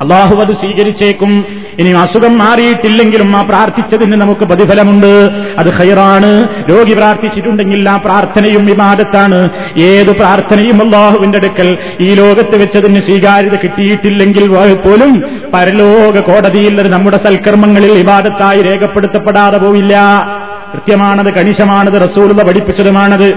അള്ളാഹു അത് സ്വീകരിച്ചേക്കും. ഇനി അസുഖം മാറിയിട്ടില്ലെങ്കിലും ആ പ്രാർത്ഥിച്ചതിന് നമുക്ക് പ്രതിഫലമുണ്ട്. അത് ഹൈറാണ് രോഗി പ്രാർത്ഥിച്ചിട്ടുണ്ടെങ്കിൽ ആ പ്രാർത്ഥനയും വിവാദത്താണ് ഏത് പ്രാർത്ഥനയും അള്ളാഹുവിന്റെ അടുക്കൽ ഈ ലോകത്ത് വെച്ചതിന് സ്വീകാര്യത കിട്ടിയിട്ടില്ലെങ്കിൽ പോലും പരലോക കോടതിയിൽ നമ്മുടെ സൽക്കർമ്മങ്ങളിൽ വിവാദത്തായി രേഖപ്പെടുത്തപ്പെടാതെ പോവില്ല. കൃത്യമാണത് കണിശമാണത് റസൂലത പഠിപ്പിച്ചതുമാണത്.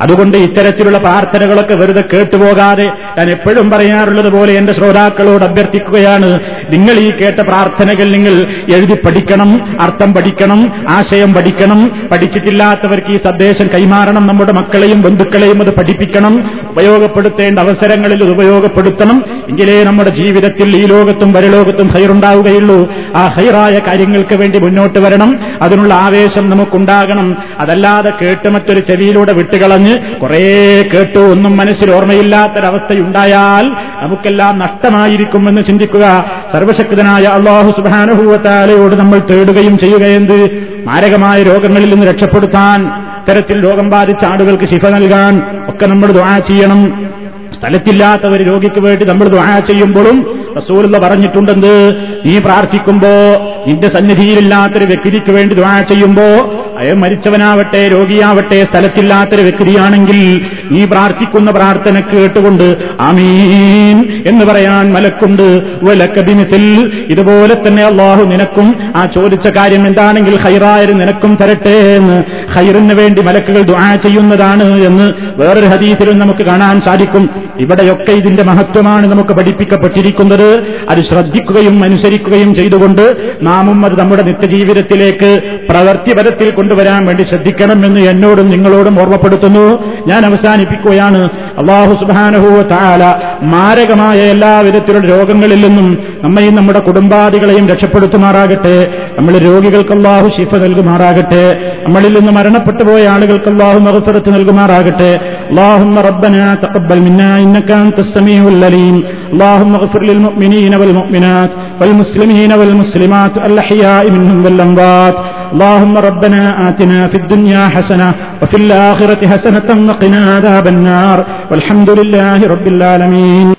അതുകൊണ്ട് ഇത്തരത്തിലുള്ള പ്രാർത്ഥനകളൊക്കെ വെറുതെ കേട്ടുപോകാതെ ഞാൻ എപ്പോഴും പറയാറുള്ളത് പോലെ എന്റെ ശ്രോതാക്കളോട് അഭ്യർത്ഥിക്കുകയാണ്. നിങ്ങൾ ഈ കേട്ട പ്രാർത്ഥനകൾ നിങ്ങൾ എഴുതി പഠിക്കണം അർത്ഥം പഠിക്കണം ആശയം പഠിക്കണം. പഠിച്ചിട്ടില്ലാത്തവർക്ക് ഈ സന്ദേശം കൈമാറണം. നമ്മുടെ മക്കളെയും ബന്ധുക്കളെയും അത് പഠിപ്പിക്കണം. ഉപയോഗപ്പെടുത്തേണ്ട അവസരങ്ങളിൽ ഉപയോഗപ്പെടുത്തണം. എങ്കിലേ നമ്മുടെ ജീവിതത്തിൽ ഈ ലോകത്തും വരലോകത്തും ഹൈറുണ്ടാവുകയുള്ളൂ. ആ ഹൈറായ കാര്യങ്ങൾക്ക് വേണ്ടി മുന്നോട്ട് വരണം. അതിനുള്ള ആവേശം നമുക്കുണ്ടാകണം. അതല്ലാതെ കേട്ട് മറ്റൊരു ചെവിയിലൂടെ വിട്ടുകളഞ്ഞ് കുറേ കേട്ടു. ഒന്നും മനസ്സിൽ ഓർമ്മയില്ലാത്തൊരവസ്ഥയുണ്ടായാൽ നമുക്കെല്ലാം നഷ്ടമായിരിക്കുമെന്ന് ചിന്തിക്കുക. സർവശക്തനായ അള്ളാഹു സുബാനുഭൂവത്താലയോട് നമ്മൾ തേടുകയും ചെയ്യുകയെന്ത് മാരകമായ രോഗങ്ങളിൽ നിന്ന് രക്ഷപ്പെടുത്താൻ ഇത്തരത്തിൽ രോഗം ബാധിച്ച ആളുകൾക്ക് ശിഫ നൽകാൻ ഒക്കെ നമ്മൾ ദ്വാ ചെയ്യണം. സ്ഥലത്തില്ലാത്ത ഒരു രോഗിക്ക് വേണ്ടി നമ്മൾ ദുആ ചെയ്യുമ്പോഴും റസൂലുള്ള പറഞ്ഞിട്ടുണ്ടെന്ന് നീ പ്രാർത്ഥിക്കുമ്പോ നിന്റെ സന്നിധിയിലില്ലാത്തൊരു വ്യക്തിക്ക് വേണ്ടി ദുആ ചെയ്യുമ്പോ അയാൾ മരിച്ചവനാവട്ടെ രോഗിയാവട്ടെ സ്ഥലത്തില്ലാത്തൊരു വ്യക്തിയാണെങ്കിൽ നീ പ്രാർത്ഥിക്കുന്ന പ്രാർത്ഥന കേട്ടുകൊണ്ട് അമീൻ എന്ന് പറയാൻ മലക്കുണ്ട്. വലക്കബിനിസിൽ ഇതുപോലെ തന്നെ അള്ളാഹു നിനക്കും ആ ചോദിച്ച കാര്യം എന്താണെങ്കിൽ ഹൈറായര് നിനക്കും തരട്ടെ എന്ന് ഹൈറിന് വേണ്ടി മലക്കുകൾ ദ്വാ ചെയ്യുന്നതാണ് എന്ന് വേറൊരു ഹദീസിലും നമുക്ക് കാണാൻ സാധിക്കും. ഇവിടെയൊക്കെ ഇതിന്റെ മഹത്വമാണ് നമുക്ക് പഠിപ്പിക്കപ്പെട്ടിരിക്കുന്നത്. അത് ശ്രദ്ധിക്കുകയും അനുസരിക്കുകയും ചെയ്തുകൊണ്ട് നാമും അത് നമ്മുടെ നിത്യജീവിതത്തിലേക്ക് പ്രവൃത്തിപരത്തിൽ കൊണ്ടുവരാൻ വേണ്ടി ശ്രദ്ധിക്കണമെന്ന് എന്നോടും നിങ്ങളോടും ഓർമ്മപ്പെടുത്തുന്നു ഞാൻ അവസാനിപ്പിക്കുകയാണ് അള്ളാഹു സുബാനഹുവ താല മാരകമായ എല്ലാ വിധത്തിലുള്ള രോഗങ്ങളിൽ നിന്നും നമ്മയും നമ്മുടെ കുടുംബാദികളെയും രക്ഷപ്പെടുത്തുമാറാകട്ടെ നമ്മൾ രോഗികൾക്ക് അള്ളാഹു ശിഫ നൽകുമാറാകട്ടെ നമ്മളിൽ നിന്ന് മരണപ്പെട്ടു പോയ ആളുകൾക്ക് അള്ളാഹു മകഫറത്ത് നൽകുമാറാകട്ടെ اللهم ربنا تقبل منا إنك أنت السميع العليم اللهم اغفر للمؤمنين والمؤمنات والمسلمين والمسلمات الأحياء منهم والأموات اللهم ربنا آتنا في الدنيا حسنة وفي الآخرة حسنة وقنا عذاب النار والحمد لله رب العالمين.